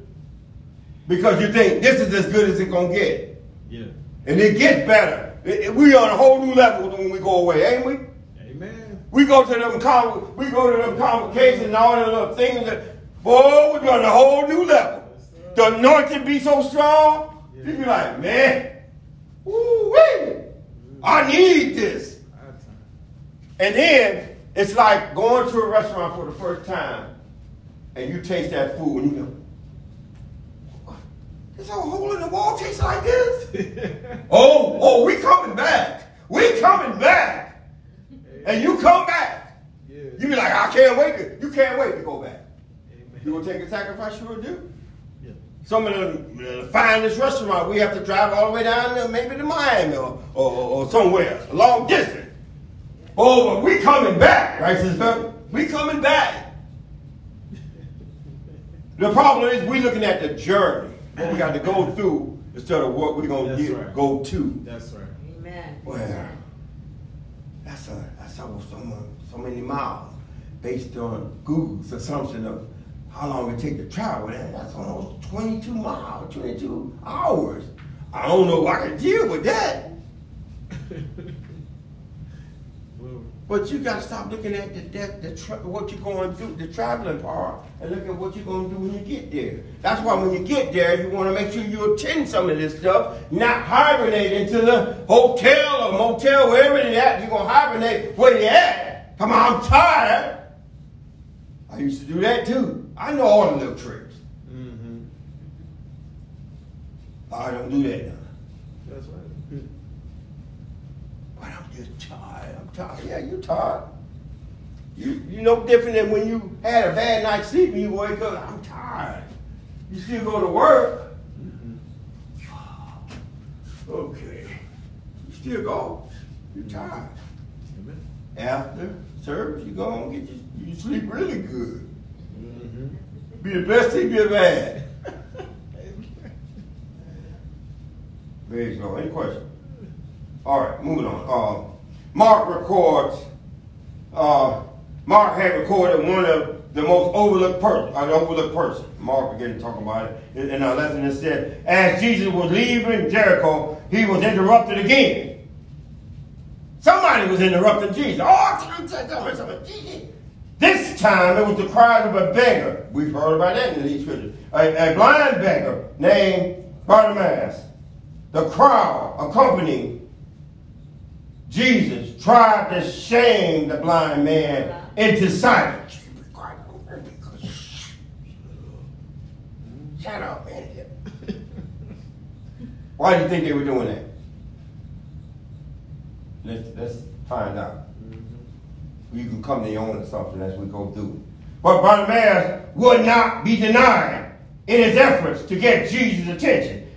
because you think this is as good as it's gonna get. yeah. And it gets better. It- it- we on a whole new level when we go away, ain't we? Amen. We go to them con- we go to them convocations and all the little things that boy, we're on a whole new level. The anointing be so strong, you be like, man, woo I need this. And then it's like going to a restaurant for the first time and you taste that food and you go, "What? this whole hole in the wall tastes like this? oh, oh, we coming back. We coming back. And you come back. Yeah. You be like, I can't wait to, you can't wait to go back. Amen. You gonna take a sacrifice, sure do. Yeah. Some of the, the finest restaurant, we have to drive all the way down to maybe to Miami or, or, or somewhere, a long distance. Oh, but we coming back, right, Sister Pepper? We coming back. The problem is we looking at the journey, what we got to go through instead of what we're gonna get, right. go to. That's right. Amen. Well, that's a that's almost so, so many miles based on Google's assumption of how long it take to travel. That- That's almost 22 miles, 22 hours. I don't know if I can deal with that. But you got to stop looking at the, the, the what you're going through, the traveling part, and look at what you're going to do when you get there. That's why when you get there, you want to make sure you attend some of this stuff, not hibernate into the hotel or motel, wherever it at. You're going to hibernate where you at. Come on, I'm tired. I used to do that too. I know all the little tricks. Mm-hmm. I don't do that now. That's right. But I'm just tired. I'm tired. Yeah, you're tired. You you no different than when you had a bad night's sleep and you wake up. I'm tired. You still go to work. Okay. You still go. You're tired. Amen. After service, you go home and get you, you sleep really good. Mm-hmm. Be the best sleep you ever had. The Lord. Any questions? All right, moving on. Uh, Mark records, uh, Mark had recorded one of the most overlooked person, an overlooked person. Mark began to talk about it in, our lesson. It said, as Jesus was leaving Jericho, he was interrupted again. Somebody was interrupting Jesus. Oh, tell me, tell me something. Jesus. This time it was the cries of a beggar. We've heard about that in these scriptures. A, a blind beggar named Bartimaeus. The crowd accompanying Jesus tried to shame the blind man into silence. Shut up, man. Why do you think they were doing that? Let's, let's find out. You can come to your own assumption as we go through. But Bartimaeus would not be denied in his efforts to get Jesus' attention.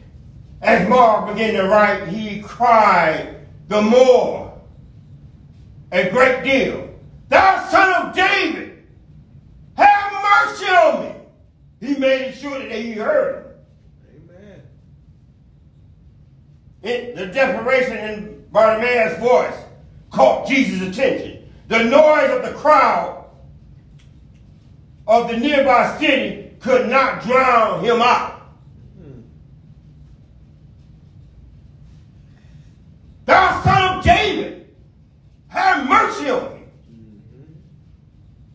As Mark began to write, he cried the more, a great deal. Thou son of David, have mercy on me. He made sure that he heard him. Amen. It, the desperation in Bartimaeus' voice caught Jesus' attention. The noise of the crowd of the nearby city could not drown him out. Thou son of David, have mercy on me.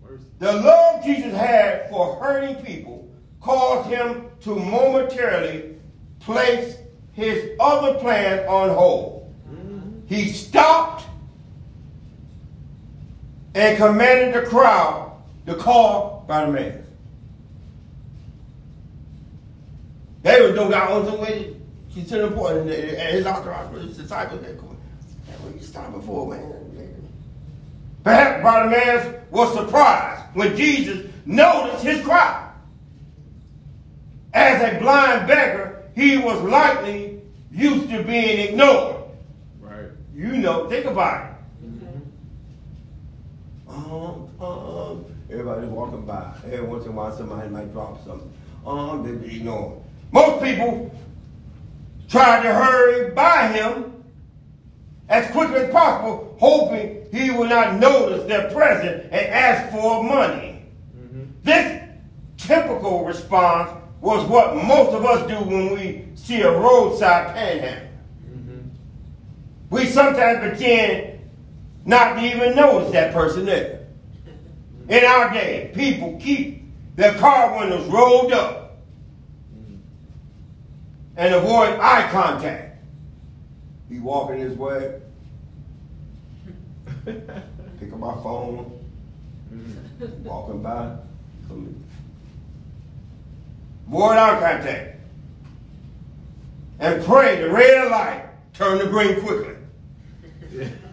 Mercy. The love Jesus had for hurting people caused him to momentarily place his other plan on hold. He stopped and commanded the crowd to call Bartimaeus. They were no doubt on the way to the point, and his entourage, his disciples, man, what you stopping for, man? Perhaps Bartimaeus was surprised when Jesus noticed his cry. As a blind beggar, he was likely used to being ignored. Right. You know, think about it. Um, um, everybody's walking by. Every once in a while, somebody might drop something. Um, they be ignored. Most people tried to hurry by him as quickly as possible, hoping he will not notice their presence and ask for money. This typical response was what most of us do when we see a roadside panhandle. We sometimes pretend not to even notice that person there. In our day, people keep their car windows rolled up and avoid eye contact. Be walking his way, pick up my phone, walking by, come. Avoid eye contact. And pray the red light turn to green quickly.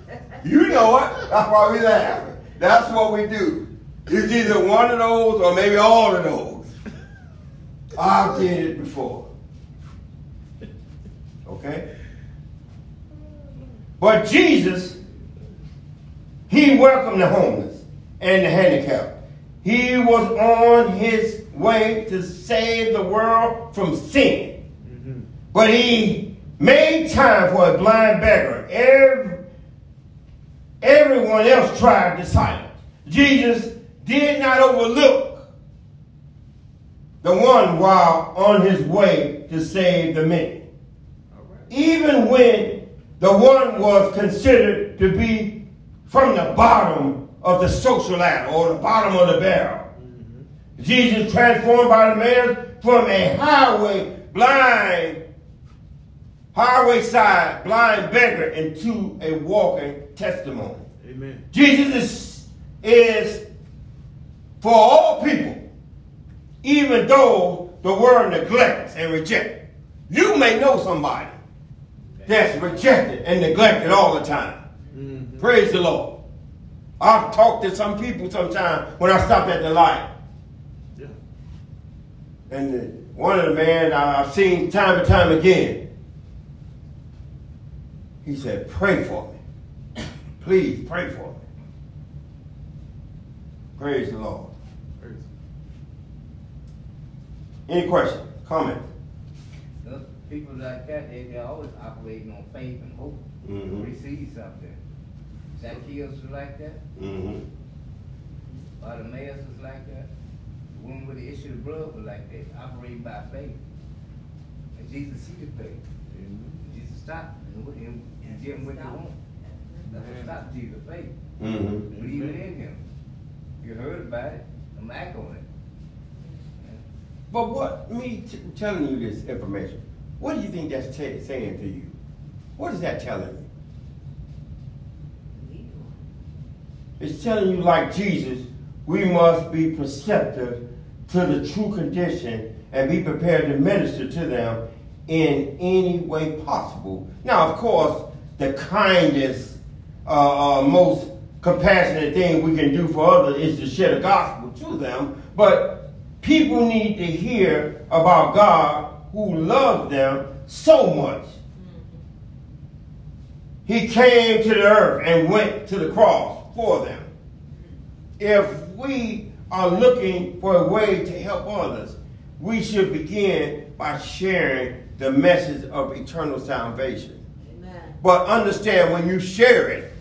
You know it. That's why we laugh. That's what we do. It's either one of those or maybe all of those. I've did it before. Okay? But Jesus, he welcomed the homeless and the handicapped. He was on his way to save the world from sin. Mm-hmm. But he made time for a blind beggar. Every, everyone else tried to silence. Jesus did not overlook the one while on his way to save the many. Even when the one was considered to be from the bottom of the social ladder or the bottom of the barrel. Jesus transformed by the man from a highway blind, highway side blind beggar into a walking testimony. Amen. Jesus is, is for all people, even though the world neglects and rejects. You may know somebody that's rejected and neglected all the time. Mm-hmm. Praise the Lord. I've talked to some people sometimes when I stop at the light. Yeah. And the, one of the men I've seen time and time again, he said, pray for me. Please pray for me. Praise the Lord. Praise. Any questions, comments? Those people like that, they, they're always operating on faith and hope to Mhm. receive something. Zacchaeus was like that. Mm-hmm. Bartimaeus was like that. The woman with the issue of blood was like that, operating by faith. And Jesus see the faith. Jesus stopped and, went- and, and Jim went to home. That's what stopped Jesus, faith. Mm-hmm. Believing in him. You heard about it, I'm act on it. But what, me t- telling you this information, what do you think that's ta saying to you? What is that telling you? It's telling you, like Jesus, we must be perceptive to the true condition and be prepared to minister to them in any way possible. Now, of course, the kindest, uh, uh, most compassionate thing we can do for others is to share the gospel to them. But people need to hear about God who loves them so much. He came to the earth and went to the cross for them. If we are looking for a way to help others, we should begin by sharing the message of eternal salvation. Amen. But understand when you share it,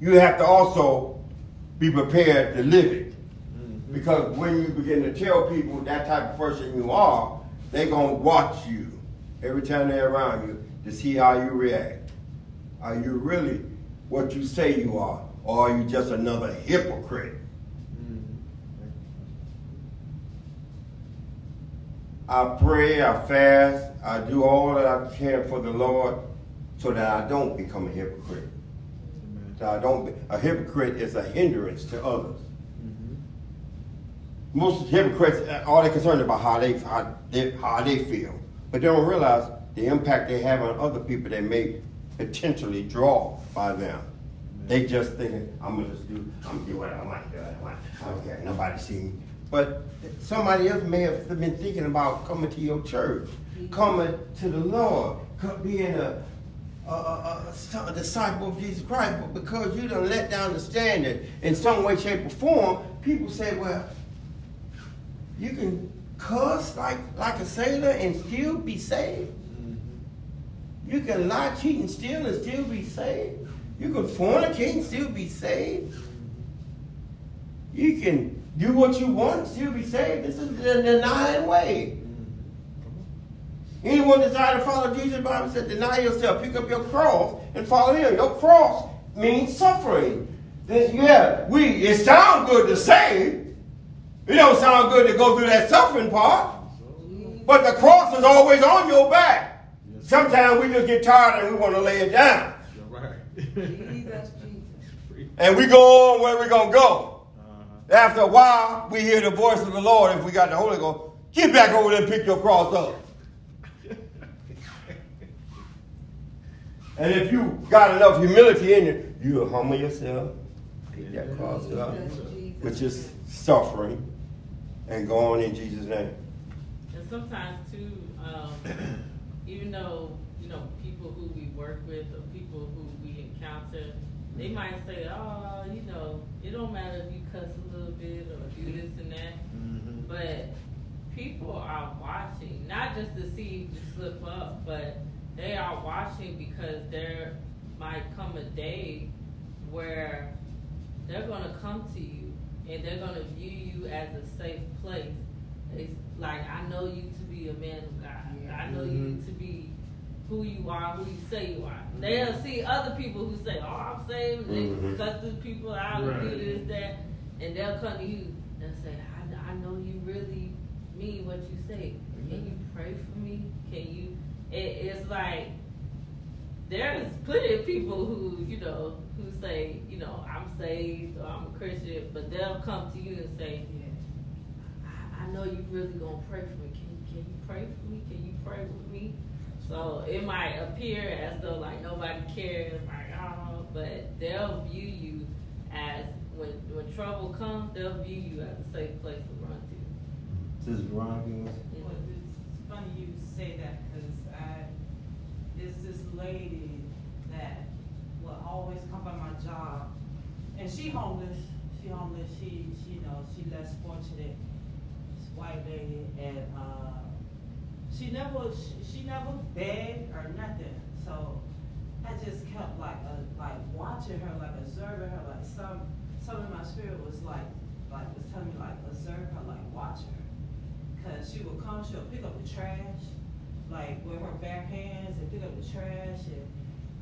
you have to also be prepared to live it. Mm-hmm. Because when you begin to tell people that type of person you are, they're going to watch you every time they're around you to see how you react. Are you really what you say you are, or are you just another hypocrite? I pray, I fast, I do all that I can for the Lord so that I don't become a hypocrite. So I don't. A hypocrite is a hindrance to others. Mm-hmm. Most hypocrites, uh, all they're concerned about how they how they, how they feel, but they don't realize the impact they have on other people. They may potentially draw by them. Mm-hmm. They just thinking, I'm gonna just do, I'm gonna do what I want, do what I want. I don't care, nobody see me. But somebody else may have been thinking about coming to your church, mm-hmm. coming to the Lord, being a, Uh, uh, uh, a, a, a disciple of Jesus Christ. But because you don't let down the standard in some way, shape, or form, people say, well, you can cuss like like a sailor and still be saved. Mm-hmm. You can lie, cheat, and steal and still be saved. You can fornicate and still be saved. You can do what you want and still be saved. This is the denying way. Anyone desire to follow Jesus, the Bible said, deny yourself, pick up your cross, and follow him. Your cross means suffering. Then, yeah, we it sounds good to say. It don't sound good to go through that suffering part. But the cross is always on your back. Sometimes we just get tired and we want to lay it down. Right. Jesus, Jesus. And we go on where we're going to go. Uh-huh. After a while, we hear the voice of the Lord. If we got the Holy Ghost, get back over there and pick your cross up. And if you got enough humility in you, you'll humble yourself, pick that cross up, Jesus, Jesus. which is suffering, and go on in Jesus' name. And sometimes too, um, even though, you know, people who we work with or people who we encounter, they might say, oh, you know, it don't matter if you cuss a little bit or do this and that. Mm-hmm. But people are watching, not just to see you slip up, but they are watching because there might come a day where they're going to come to you and they're going to view you as a safe place. It's like, I know you to be a man of God. I know you mm-hmm. to be who you are, who you say you are. Mm-hmm. They'll see other people who say, oh, I'm saved, and they mm-hmm. cut these people out and do this, that, and they'll come to you and say, I, I know you really mean what you say. Can you pray for me? Can you? It, it's like there's plenty of people who you know who say, you know, I'm saved or I'm a Christian, but they'll come to you and say, I, I know you really gonna pray for me. Can can you pray for me? Can you pray with me? So it might appear as though like nobody cares, like oh, but they'll view you as when when trouble comes, they'll view you as a safe place to run to. This is Ron. Well, it's funny you say that, cause I, there's this lady that will always come by my job, and she homeless, she homeless, she, she, you know, she less fortunate, this white lady, and, uh, she never, she, she never begged or nothing, so I just kept like, uh, like watching her, like observing her, like some, some of my spirit was like, like was telling me like observe her, like watch her. Cause she will come, she'll pick up the trash, like with her bare hands and pick up the trash and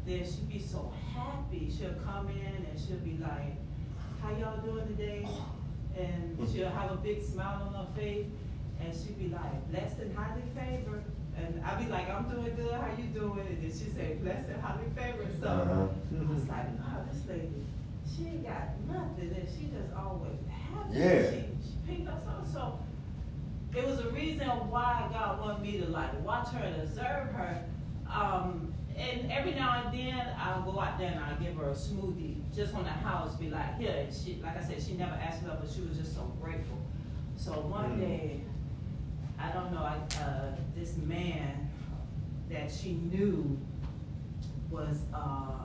then she'd be so happy. She'll come in and she'll be like, how y'all doing today? And she'll have a big smile on her face and she'd be like, blessed and highly favored. And I'd be like, I'm doing good, how you doing? And then she'd say, blessed and highly favored. So Uh-huh. I was like, oh, this lady, she ain't got nothing and she just always happy. Yeah. She, she picked up something. So it was a reason why God wanted me to like watch her and observe her. Um, and every now and then I'll go out there and I'll give her a smoothie just on the house, be like, here. And she, like I said, she never asked me that, but she was just so grateful. So one Mm. day, I don't know, I, uh, this man that she knew was, uh,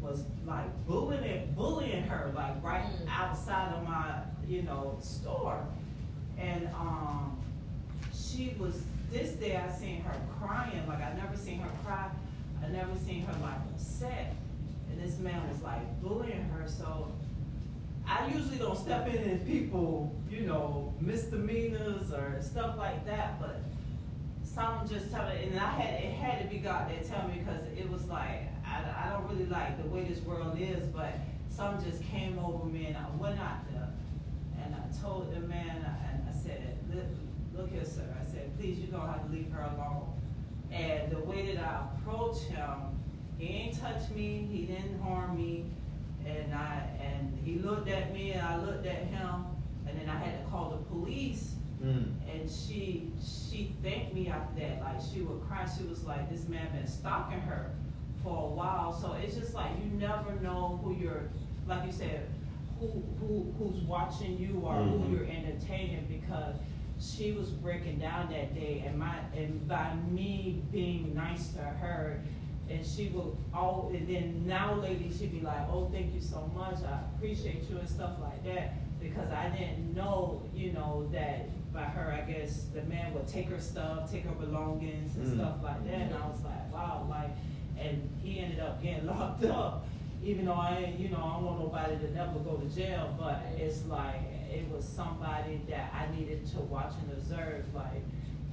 was like bullying, bullying her, like right Mm. outside of my, you know, store. And um, she was this day I seen her crying like I never seen her cry. I never seen her like upset. And this man was like bullying her. So I usually don't step in and people, you know, misdemeanors or stuff like that. But someone just tell me, and I had it had to be God that tell me because it was like I, I don't really like the way this world is, but something just came over me and I went out there and I told the man look, look here, sir. I said, please, you don't have to leave her alone. And the way that I approached him, he ain't touched me, he didn't harm me, and I and he looked at me and I looked at him, and then I had to call the police. Mm. And she she thanked me after that. Like she would cry. She was like, this man been stalking her for a while. So it's just like you never know who you're like you said, who who who's watching you or Mhm. who you're entertaining because she was breaking down that day and my and by me being nice to her and she will all and then now lately she'd be like, Oh, thank you so much, I appreciate you and stuff like that because I didn't know, you know, that by her I guess the man would take her stuff, take her belongings and Mm. stuff like that and I was like, Wow, like, and he ended up getting locked up. Even though I you know, I don't want nobody to never go to jail, but it's like, it was somebody that I needed to watch and observe, like,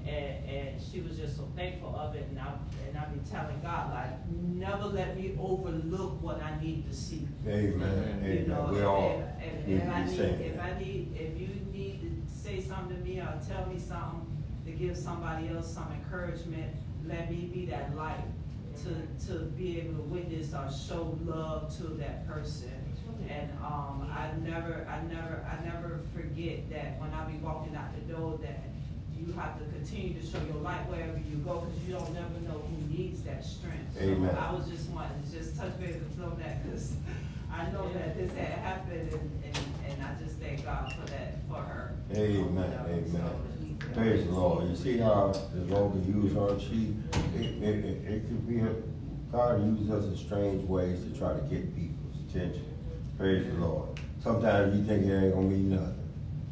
and, and she was just so thankful of it, and I, and I be telling God, like, never let me overlook what I need to see. Amen, You amen. know, We if- all if, need if I need, if. I need, if you need to say something to me or tell me something to give somebody else some encouragement, let me be that light to, to be able to witness or show love to that person. And, um, I never, I never, I never forget that when I be walking out the door, that you have to continue to show your light wherever you go, cause you don't never know who needs that strength. So Amen. I was just wanting to just touch base and know that, cause I know that this had happened and, and, and I just thank God for that, for her. Amen, amen. Praise the Lord. You see how the Lord can use her? She, it, it, it, it could be, a- God uses us in strange ways to try to get people's attention. Praise the Lord. Sometimes you think it ain't gonna mean nothing.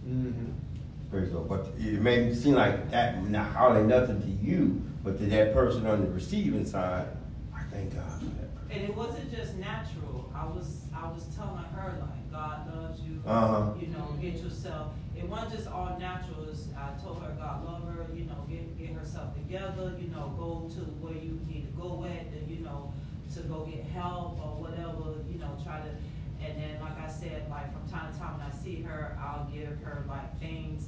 Mm-hmm. Praise the Lord. But it may seem like that, not hardly nothing to you, but to that person on the receiving side, I thank God for that person. And it wasn't just natural, I was, I was telling her like, God loves you. Uh-huh. You know, get yourself, it wasn't just all natural, it's, I told her God love her, you know, get, get herself together, you know, go to where you need to go at, and, you know, to go get help or whatever, you know, try to, and then, like I said, like, from time to time when I see her, I'll give her like things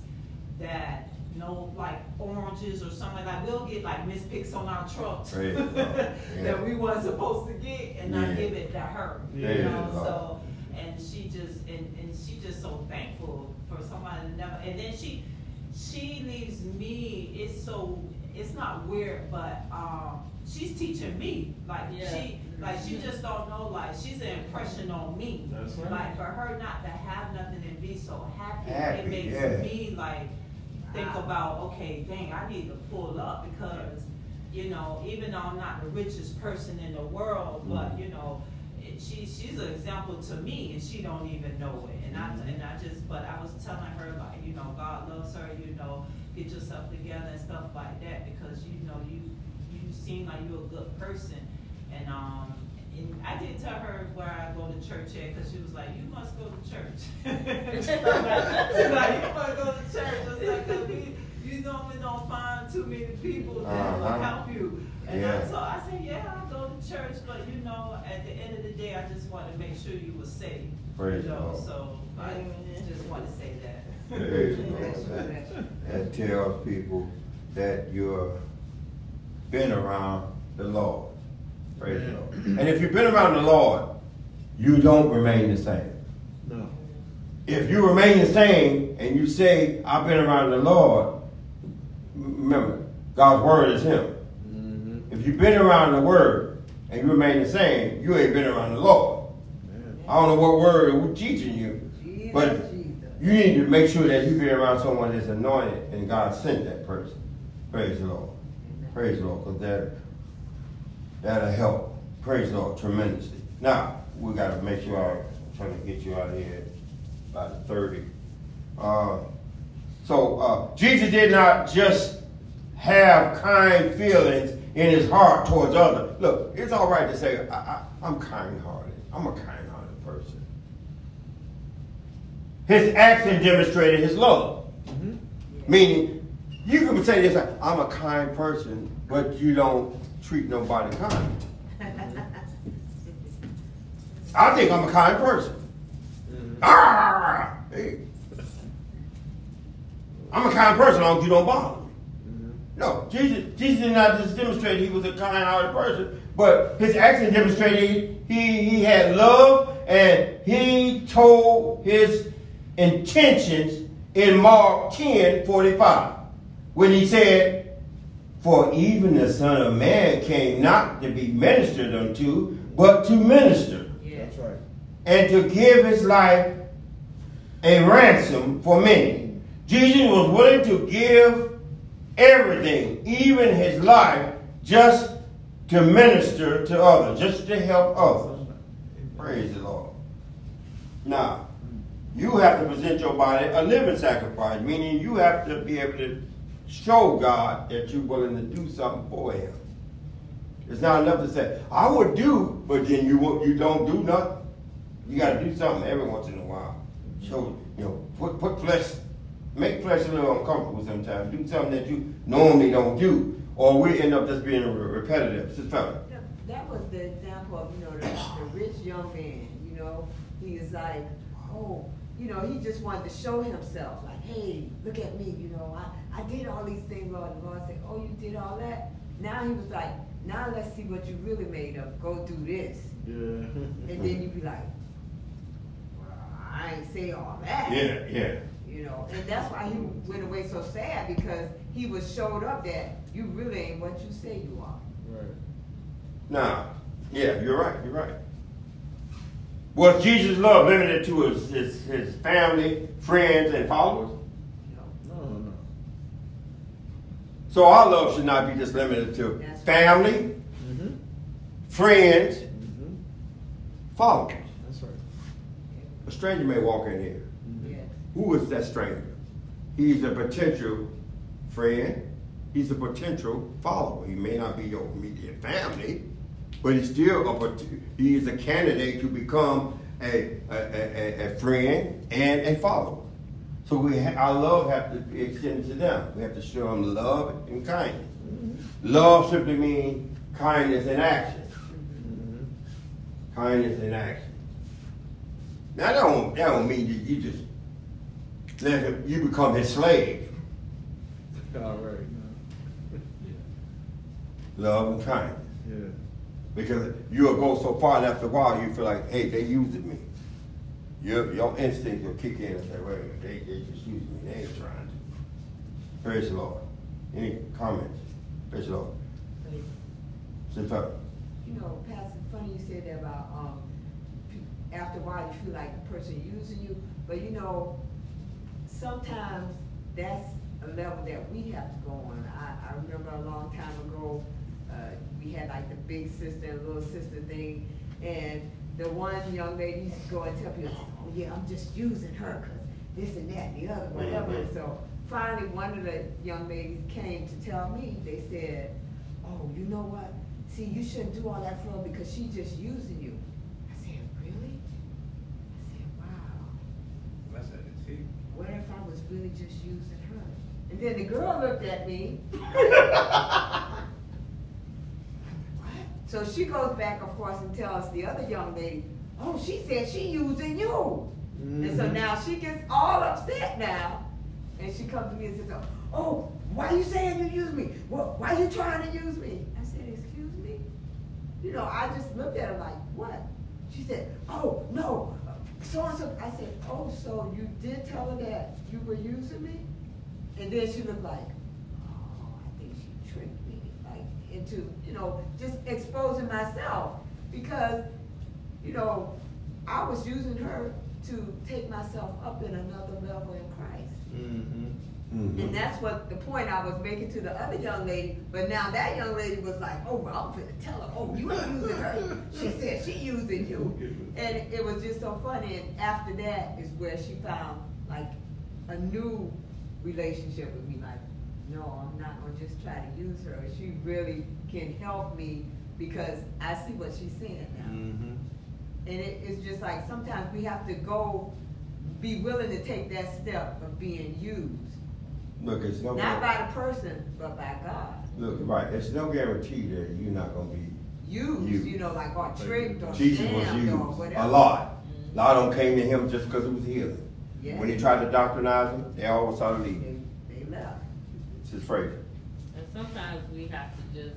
that, you no, like oranges or something like that, we'll get like mispicks on our trucks. Praise the Lord. Yeah. That we wasn't supposed to get, and I give it to her, you Praise know, the so, and she just, and, and she just so thankful for somebody to never, and then she, she leaves me, it's so, it's not weird, but, um, she's teaching me, like, Yeah. she, like, she just don't know, like, she's an impression on me. That's right. Like, for her not to have nothing and be so happy, Happy, it makes yeah. me like, think about, okay, dang, I need to pull up, because, you know, even though I'm not the richest person in the world, but, Mhm. you know, it, she, she's an example to me, and she don't even know it, and I, and I just, but I was telling her, like, you know, God loves her, you know, get yourself together and stuff like that, because, you know, you, you seem like you're a good person, and, um, and I did tell her where I go to church at, cause she was like, you must go to church. She's like, you must go to church, I was like, 'cause we, you normally don't find too many people that will Uh-huh. help you. And I Yeah. told, I said, yeah, I go to church, but you know, at the end of the day, I just want to make sure you were safe. Praise You know, Lord. so I just want to say that. Praise the Lord. That- That tells people that you're been around the Lord. Praise the Lord. And if you've been around the Lord, you don't remain the same. No. If you remain the same and you say, I've been around the Lord, remember, God's word is Him. Mm-hmm. If you've been around the word and you remain the same, you ain't been around the Lord. Man. I don't know what word we're teaching you, but Jesus, Jesus. you need to make sure that you've been around someone that's anointed and God sent that person. Praise the Lord. Praise the Lord, because that, that'll help. Praise the Lord tremendously. Now, we got to make sure I'm trying to get you out of here by the 30. Uh, so, uh, Jesus did not just have kind feelings in his heart towards others. Look, it's all right to say, I, I, I'm kind hearted. I'm a kind hearted person. His action demonstrated his love. Mm-hmm. Meaning, you can say this, I'm a kind person, but you don't treat nobody kind. I think I'm a kind person. Mm-hmm. Ah, hey. I'm a kind person, as long as you don't bother me. Mm-hmm. No, Jesus, Jesus did not just demonstrate he was a kind-hearted person, but his action demonstrated he, he had love and he told his intentions in Mark 10, 45, when he said, For even the Son of Man came not to be ministered unto, but to minister, Yeah. That's right. and to give his life a ransom for many. Jesus was willing to give everything, even his life, just to minister to others, just to help others. Praise the Lord. Now, you have to present your body a living sacrifice, meaning you have to be able to show God that you're willing to do something for him. It's not enough to say, I would do, but then you won't, you don't do nothing. You gotta do something every once in a while. Show, you know, put, put flesh, make flesh a little uncomfortable sometimes. Do something that you normally don't do, or we end up just being repetitive. Just tell That was the example of, you know, the, the rich young man, you know, he is like, oh, you know, he just wanted to show himself, like, hey, look at me, you know, I, I did all these things, Lord. And Lord said, oh, you did all that? Now he was like, now let's see what you really made of. Go do this. Yeah. And then you'd be like, well, I ain't say all that. Yeah, yeah. You know, and that's why he went away so sad because he was showed up that you really ain't what you say you are. Right. Now, yeah, you're right, you're right. Was Jesus' love limited to his, his, his family, friends, and followers? You know. No, no. So our love should not be just limited to That's right. family, Mm-hmm. friends, Mm-hmm. followers. That's right. A stranger may walk in here. Yes. Who is that stranger? He's a potential friend. He's a potential follower. He may not be your immediate family, but he's still a pot- he is a candidate to become a a, a, a friend and a follower. So we ha- our love have to be extended to them. We have to show them love and kindness. Love simply means kindness in action. Mm-hmm. Kindness in action. Now that don't that don't mean you, you just let him you become his slave. All right. Love and kindness. Yeah. Because you'll go so far and after a while you feel like, hey, they using me. Your your instinct will kick in and say, wait a minute, they, they just using me, they ain't trying to. Praise the Lord. Any comments? Praise the Lord. Sit up. You know, Pastor, funny you said that about, um, after a while you feel like the person using you, but you know, sometimes that's a level that we have to go on. I, I remember a long time ago, uh, we had like the big sister and little sister thing, and the one young lady used to go and tell people, oh yeah, I'm just using her, cause this and that and the other, whatever. And so finally, one of the young ladies came to tell me, they said, oh, you know what? See, you shouldn't do all that for her because she's just using you. I said, really? I said, wow. That's it is. What if I was really just using her? And then the girl looked at me. So she goes back, of course, and tells the other young lady, oh, she said she using you. And so Mhm. now she gets all upset now. And she comes to me and says, oh, why are you saying you use me? Well, why are you trying to use me? I said, excuse me? You know, I just looked at her like, what? She said, oh, no, so and so. I said, oh, so you did tell her that you were using me? And then she looked like, oh, I think she tricked me, like into, you know, just exposing myself because, you know, I was using her to take myself up in another level in Christ. Mm-hmm. And that's what the point I was making to the other young lady. But now that young lady was like, oh, well, I'm gonna tell her, oh, you ain't using her. She said she using you. And it was just so funny. And after that is where she found like a new relationship with me. Like, no, I'm not gonna just try to use her. She really can help me because I see what she's seeing now. Mm-hmm. And it, it's just like sometimes we have to go, be willing to take that step of being used. Look, it's no Not by the person, but by God. look right. It's no guarantee that you're not gonna be Used, Used. you know, like or tricked or Jesus was scammed or whatever. a lot. A lot of them came to him just because it was healing. Yeah. When he tried to doctrinize them, they all started leaving. They, they left. It's his phrase. And sometimes we have to just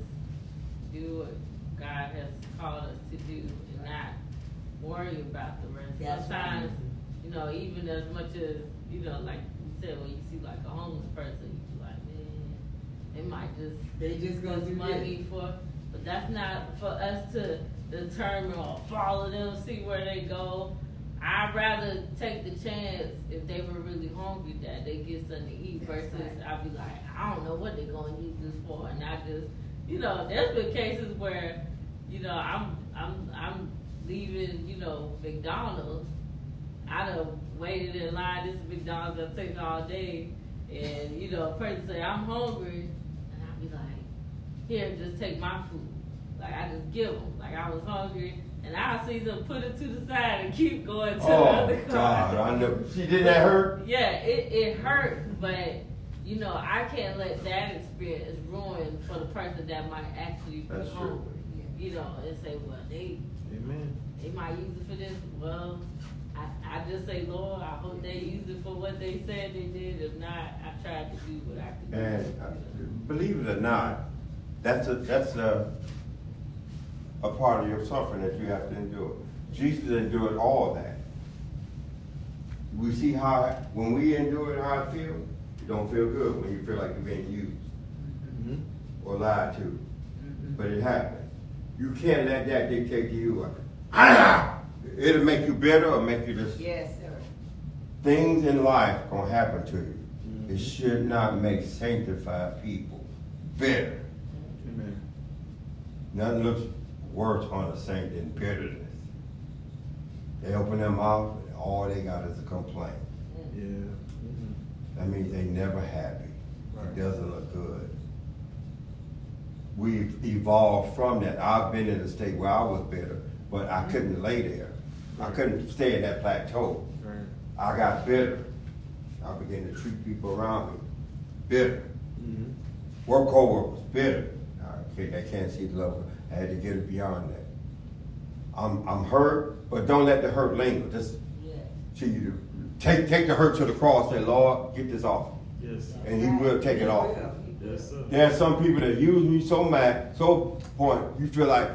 do what God has called us to do and not worry about the rest. That's right. Sometimes, you know, even as much as, you know, like you said, when you see like a homeless person, you be like, man, they might just They just gonna use do money for, but that's not for us to determine or follow them, see where they go. I'd rather take the chance if they were really hungry that they get something to eat versus right. I'd be like, I don't know what they're gonna use this for, and I just, you know, there's been cases where, you know, I'm I'm I'm leaving, you know, McDonald's. I done waited in line. This McDonald's that take all day, and you know, a person say I'm hungry, and I'd be like, here, just take my food. Like I just give them. Like I was hungry, and I see them put it to the side and keep going to the Oh, other car. God, I know. See, didn't that hurt? Yeah, it, it hurt, but you know, I can't let that experience ruin for the person that might actually be That's true. You know, and say, well, they Amen. they might use it for this. Well, I, I just say, Lord, I hope they use it for what they said they did. If not, I tried to do what I could do. And uh, believe it or not, that's a, that's a, a part of your suffering that you have to endure. Jesus endured all that. We see how, when we endure it, how it feel, it don't feel good when you feel like you're being used Mhm. or lied to. But it happens. You can't let that dictate to you. Ah! It'll make you bitter or make you just Yes, sir. things in life gonna happen to you. It Mhm. should not make sanctified people bitter. Amen. Nothing looks worse on a saint than bitterness. They open their mouth and all they got is a complaint. Yeah. Mhm. That means they never happy. Right. It doesn't look good. We've evolved from that. I've been in a state where I was bitter, but I couldn't lay there. I couldn't stay in that plateau. Right. I got bitter. I began to treat people around me bitter. Mhm. Work coworkers bitter. I can't, I can't see the love. I had to get it beyond that. I'm, I'm hurt, but don't let the hurt linger. Just Yeah. see you take take the hurt to the cross. Say, Lord, get this off, Yes. and He will take it off. Yes, sir. There are some people that use me so mad, so point you feel like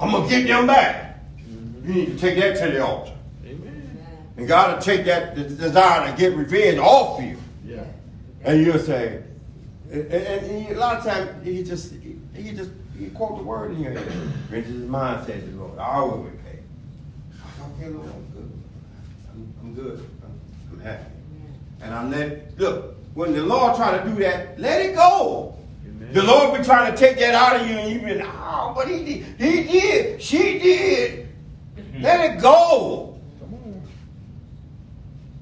I'm gonna get them back. Mhm. You need to take that to the altar, Amen. and God will take that the desire to get revenge off you. Yeah. And you'll say, and, and, and a lot of times you just you just you quote the word in your head. Vengeance is mine, says the Lord. I will repay. I said, okay, Lord, I'm good. I'm, I'm good. I'm, I'm happy. And I let look when the Lord try to do that, let it go. Amen. The Lord be trying to take that out of you, and you be like, oh, but he did, he did, she did. Let it go. Come on.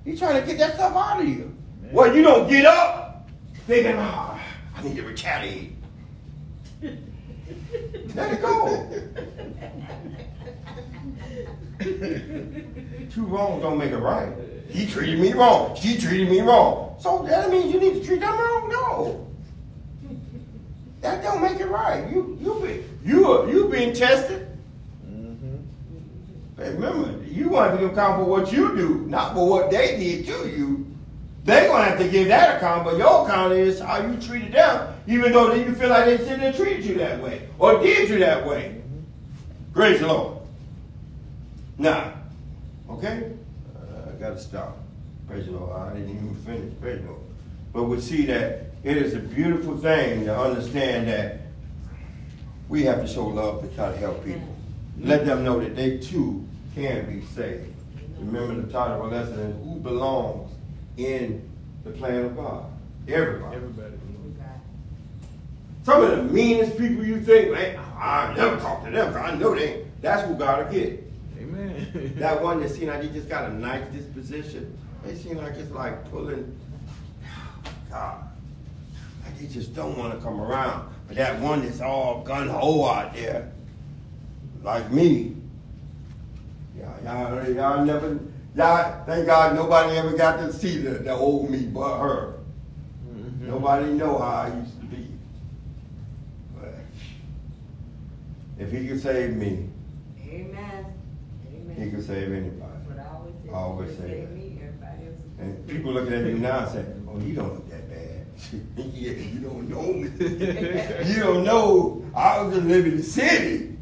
He's trying to get that stuff out of you. Man. Well, you don't get up thinking, ah, I need to retaliate. Let it go. Two wrongs don't make it right. He treated me wrong. She treated me wrong. So that means you need to treat them wrong? No. That don't make it right. You you be you are- you being tested. Mhm. Hey, remember, you want to be accountable for what you do, not for what they did to you. They're gonna have to give that account, but your account is how you treated them, even though they you feel like they shouldn't have treated you that way or did you that way. Praise the Lord. Now, okay, uh, I gotta stop. Praise the Lord. I didn't even finish. Praise the Lord. But we see that it is a beautiful thing to understand that we have to show love to try to help people. Let them know that they too can be saved. Remember the title of our lesson is Who Belongs in the Plan of God? Everybody. Everybody. Some of the meanest people you think, man, I never talk to them I know they that's who God will get. Amen. That one that seem like they just got a nice disposition. They seem like it's like pulling God. Like they just don't want to come around. But that one that's all gun ho out there, like me. Y'all, y'all, y'all never, y'all, thank God nobody ever got to see the, the old me but her. Mhm. Nobody know how I used to be. But if he could save me, Amen. he could save anybody. What I always say. I always say save that. me, everybody else. And people looking at me now and say, "Oh, you don't look that bad." yeah, you don't know me. you don't know. I was just living in the city,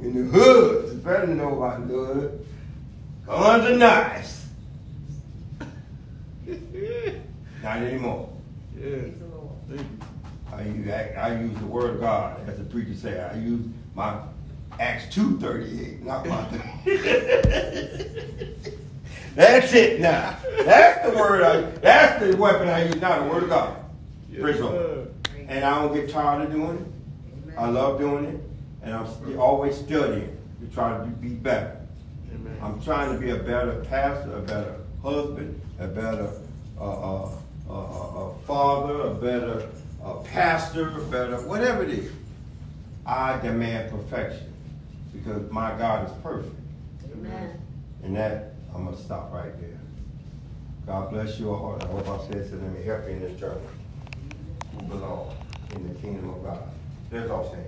in the hood. It's better to know about the hood. Guns are nice. Not anymore. Yeah. Praise the Lord. Thank you. I use, I use the word of God, as the preacher say. I use my Acts two thirty eight, not my. That's it now. That's the word. I, that's the weapon I use now. The word of God. Yes, Praise the Lord. And I don't get tired of doing it. I love doing it, and I'm st- always studying to try to be better. I'm trying to be a better pastor, a better husband, a better uh, uh, uh, uh, uh, father, a better uh, pastor, a better whatever it is. I demand perfection because my God is perfect. Amen. And that, I'm gonna stop right there. God bless you all. I hope I said something to help you in this journey. You belong in the kingdom of God. Let's all stand.